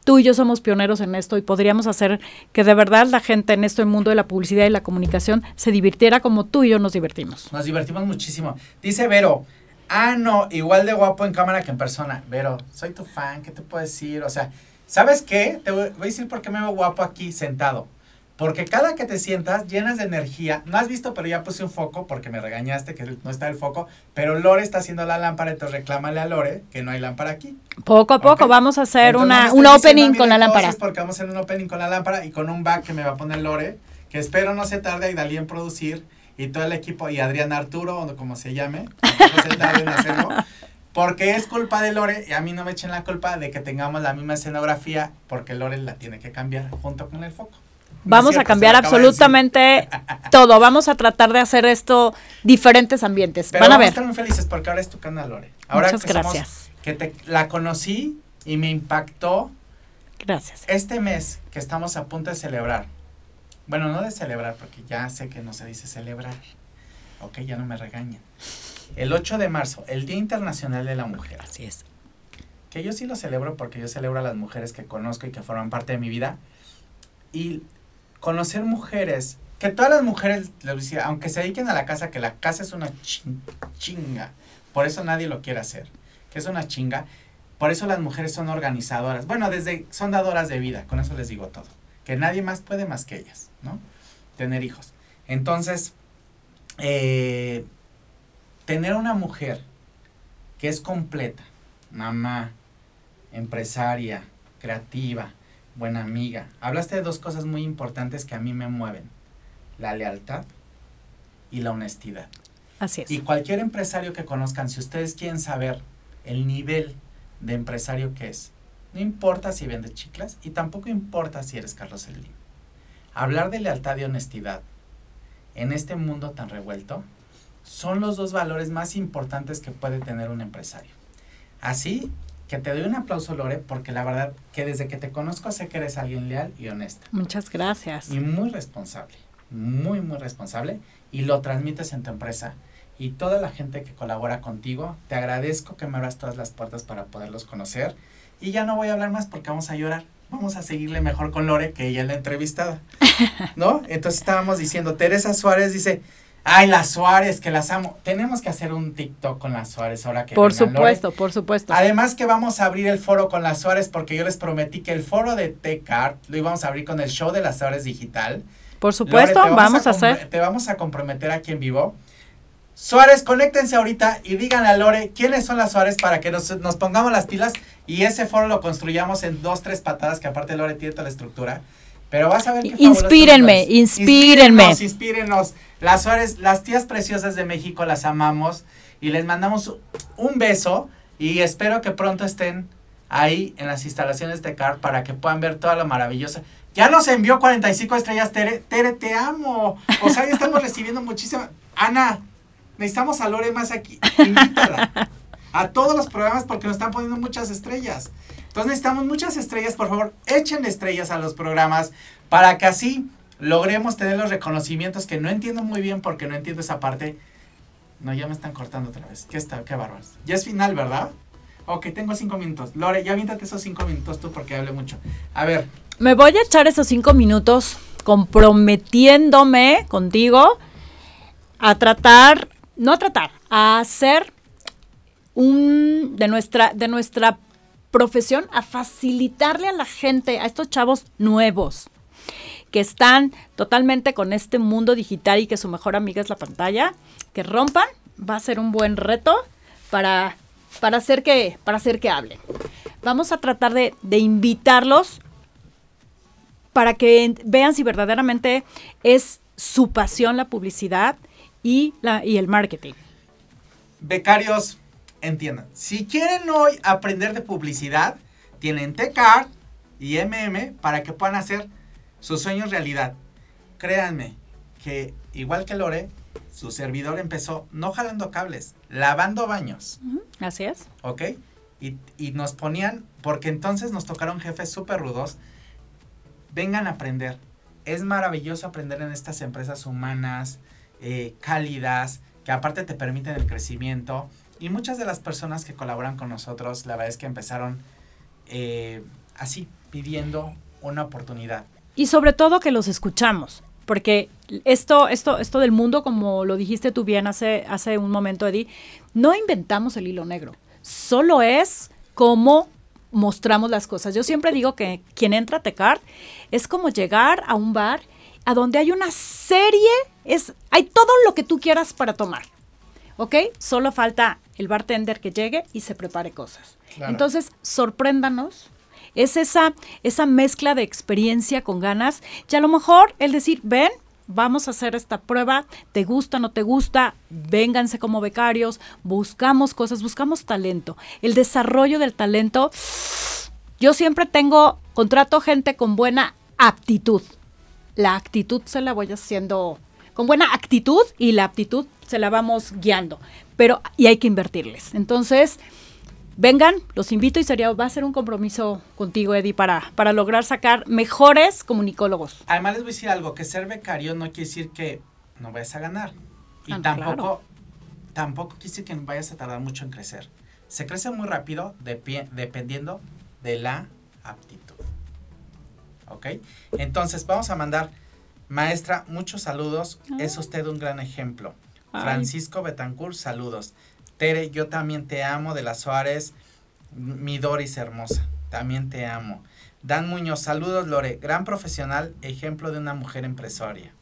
Speaker 2: tú y yo somos pioneros en esto y podríamos hacer que de verdad la gente en este mundo de la publicidad y la comunicación se divirtiera como tú y yo nos divertimos.
Speaker 1: Nos divertimos muchísimo. Dice Vero, ah, no, igual de guapo en cámara que en persona. Vero, soy tu fan, ¿qué te puedo decir? O sea, ¿sabes qué? Te voy a decir por qué me veo guapo aquí sentado. Porque cada que te sientas llenas de energía, no has visto, pero ya puse un foco porque me regañaste que no está el foco, pero Lore está haciendo la lámpara, entonces reclámale a Lore que no hay lámpara aquí.
Speaker 2: Poco a poco vamos a hacer una, un opening con la lámpara.
Speaker 1: Porque vamos a hacer un opening con la lámpara y con un back que me va a poner Lore, que espero no se tarde y Dalí en producir, y todo el equipo, y Adrián Arturo, o como se llame, no se tarde en hacerlo. Porque es culpa de Lore, y a mí no me echen la culpa de que tengamos la misma escenografía, porque Lore la tiene que cambiar junto con el foco.
Speaker 2: Vamos a cambiar absolutamente todo. Vamos a tratar de hacer esto diferentes ambientes. Van a ver.
Speaker 1: Estamos muy felices porque ahora es tu canal, Lore. Ahora
Speaker 2: Muchas gracias.
Speaker 1: que te, la conocí y me impactó.
Speaker 2: Gracias.
Speaker 1: Este mes que estamos a punto de celebrar. Bueno, no de celebrar porque ya sé que no se dice celebrar. Ok, ya no me regañan. El 8 de marzo, el Día Internacional de la Mujer.
Speaker 2: Así es.
Speaker 1: Que yo sí lo celebro porque yo celebro a las mujeres que conozco y que forman parte de mi vida. Y conocer mujeres, que todas las mujeres, les decía, aunque se dediquen a la casa, que la casa es una chinga, por eso nadie lo quiere hacer, que es una chinga, por eso las mujeres son organizadoras, bueno, desde, son dadoras de vida, con eso les digo todo, que nadie más puede más que ellas, ¿no? Tener hijos. Entonces, eh, tener una mujer que es completa, mamá, empresaria, creativa, buena amiga. Hablaste de dos cosas muy importantes que a mí me mueven. La lealtad y la honestidad.
Speaker 2: Así es.
Speaker 1: Y cualquier empresario que conozcan, si ustedes quieren saber el nivel de empresario que es, no importa si vende chiclas y tampoco importa si eres Carlos Slim. Hablar de lealtad y honestidad en este mundo tan revuelto son los dos valores más importantes que puede tener un empresario. Así que te doy un aplauso, Lore, porque la verdad que desde que te conozco sé que eres alguien leal y honesta.
Speaker 2: Muchas gracias.
Speaker 1: Y muy responsable, muy, muy responsable, y lo transmites en tu empresa. Y toda la gente que colabora contigo, te agradezco que me abras todas las puertas para poderlos conocer. Y ya no voy a hablar más porque vamos a llorar. Vamos a seguirle mejor con Lore, que ella es la entrevistada. ¿No? Entonces estábamos diciendo, Teresa Suárez dice, Ay, las Suárez, que las amo. Tenemos que hacer un TikTok con las Suárez ahora que.
Speaker 2: Por supuesto, por supuesto.
Speaker 1: Además que vamos a abrir el foro con las Suárez porque yo les prometí que el foro de Tecart lo íbamos a abrir con el show de las Suárez Digital.
Speaker 2: Por supuesto, vamos, a, hacer.
Speaker 1: Te vamos a comprometer aquí en vivo. Suárez, conéctense ahorita y digan a Lore quiénes son las Suárez para que nos, nos pongamos las pilas y ese foro lo construyamos en dos, tres patadas, que aparte Lore tiene toda la estructura. Pero vas a ver qué
Speaker 2: Inspírenme, inspírenme.
Speaker 1: Inspírenos, inspírenos. Las Suárez, las tías preciosas de México las amamos y les mandamos un beso y espero que pronto estén ahí en las instalaciones de CAR para que puedan ver toda la maravillosa. Ya nos envió 45 estrellas, Tere. Tere, te amo. O sea, ya estamos recibiendo muchísimas. Ana, necesitamos a Lore más aquí. Invítala a todos los programas porque nos están poniendo muchas estrellas. Entonces necesitamos muchas estrellas, por favor, echen estrellas a los programas para que así logremos tener los reconocimientos que no entiendo muy bien porque no entiendo esa parte. No, ya me están cortando otra vez. ¿Qué está? Qué bárbaros. Ya es final, ¿verdad? Ok, tengo cinco minutos. Lore, ya víntate esos cinco minutos tú porque hablé mucho. A ver.
Speaker 2: Me voy a echar esos cinco minutos comprometiéndome contigo a tratar, no a tratar, a hacer un de nuestra de nuestra profesión a facilitarle a la gente, a estos chavos nuevos que están totalmente con este mundo digital y que su mejor amiga es la pantalla, que rompan, va a ser un buen reto para, para, hacer, que, para hacer que hablen. Vamos a tratar de, de invitarlos para que vean si verdaderamente es su pasión la publicidad y, la, y el marketing.
Speaker 1: Becarios, entiendan, si quieren hoy aprender de publicidad, tienen TCART y MM para que puedan hacer sus sueños realidad. Créanme que igual que Lore, su servidor empezó no jalando cables, lavando baños.
Speaker 2: Así es.
Speaker 1: ¿Ok? Y, y nos ponían, porque entonces nos tocaron jefes súper rudos, vengan a aprender. Es maravilloso aprender en estas empresas humanas, eh, cálidas, que aparte te permiten el crecimiento y muchas de las personas que colaboran con nosotros, la verdad es que empezaron eh, así, pidiendo una oportunidad.
Speaker 2: Y sobre todo que los escuchamos, porque esto, esto, esto del mundo, como lo dijiste tú bien hace, hace un momento, Eddie, no inventamos el hilo negro, solo es como mostramos las cosas. Yo siempre digo que quien entra a Tecard es como llegar a un bar a donde hay una serie, es, hay todo lo que tú quieras para tomar. ¿Ok? Solo falta el bartender que llegue y se prepare cosas. Entonces, sorpréndanos. Es esa, esa mezcla de experiencia con ganas. Y a lo mejor el decir, ven, vamos a hacer esta prueba, te gusta, no te gusta, vénganse como becarios, buscamos cosas, buscamos talento. El desarrollo del talento, yo siempre tengo, contrato gente con buena aptitud. La actitud se la voy haciendo con buena actitud y la aptitud se la vamos guiando, pero y hay que invertirles. Entonces, vengan, los invito y sería, va a ser un compromiso contigo, Eddie, para, para lograr sacar mejores comunicólogos.
Speaker 1: Además, les voy a decir algo, que ser becario no quiere decir que no vayas a ganar. Y ah, tampoco, tampoco quiere decir que vayas a tardar mucho en crecer. Se crece muy rápido dependiendo de la aptitud. ¿Ok? Entonces, vamos a mandar, maestra, muchos saludos. Es ah. usted un gran ejemplo. Francisco Betancourt, saludos. Tere, yo también te amo, de las Suárez, mi Doris hermosa, también te amo. Dan Muñoz, saludos Lore, gran profesional, ejemplo de una mujer empresaria.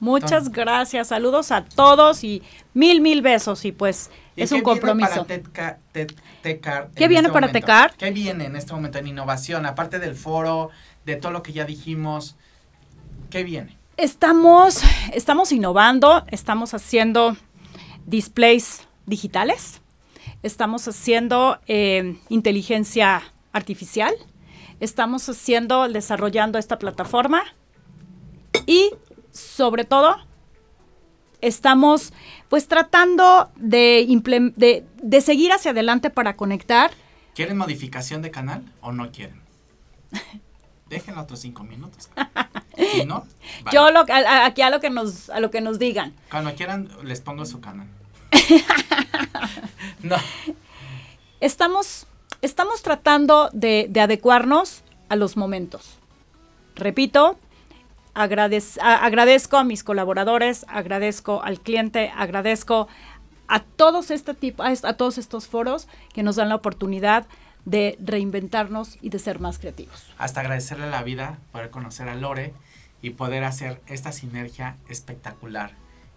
Speaker 2: Muchas gracias, saludos a todos y mil, mil besos y pues es un compromiso.
Speaker 1: Viene para Tecar,
Speaker 2: ¿Qué viene este para Tecar?
Speaker 1: ¿Qué viene en este momento en innovación? Aparte del foro, de todo lo que ya dijimos, ¿qué viene?
Speaker 2: Estamos, estamos innovando, estamos haciendo displays digitales, estamos haciendo eh, inteligencia artificial, estamos haciendo, desarrollando esta plataforma y sobre todo estamos pues tratando de, de, de seguir hacia adelante para conectar.
Speaker 1: ¿Quieren modificación de canal o no quieren? Déjenlo otros cinco minutos. Si no,
Speaker 2: Yo lo, aquí a lo que nos a lo que nos digan.
Speaker 1: Cuando quieran les pongo su canal. no.
Speaker 2: Estamos, estamos tratando de, adecuarnos a los momentos. Repito, agradezco a mis colaboradores, agradezco al cliente, agradezco a todos este tipo, a, todos estos foros que nos dan la oportunidad de reinventarnos y de ser más creativos.
Speaker 1: Hasta agradecerle a la vida, poder conocer a Lore y poder hacer esta sinergia espectacular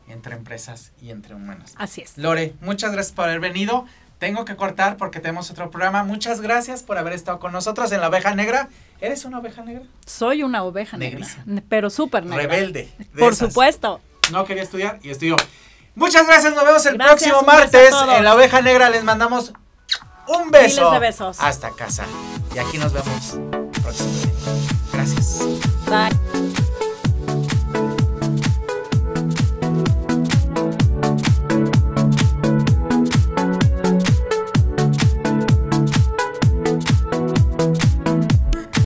Speaker 1: entre empresas y entre humanos.
Speaker 2: Así es.
Speaker 1: Lore, muchas gracias por haber venido. Tengo que cortar porque tenemos otro programa. Muchas gracias por haber estado con nosotros en La Oveja Negra. ¿Eres una oveja negra?
Speaker 2: Soy una oveja negra, pero súper negra.
Speaker 1: Rebelde.
Speaker 2: Por supuesto.
Speaker 1: No quería estudiar y estudió. Muchas gracias, nos vemos el próximo martes en La Oveja Negra. Les mandamos un beso.
Speaker 2: Miles de besos.
Speaker 1: Hasta casa. Y aquí nos vemos próximamente. Gracias.
Speaker 2: Bye.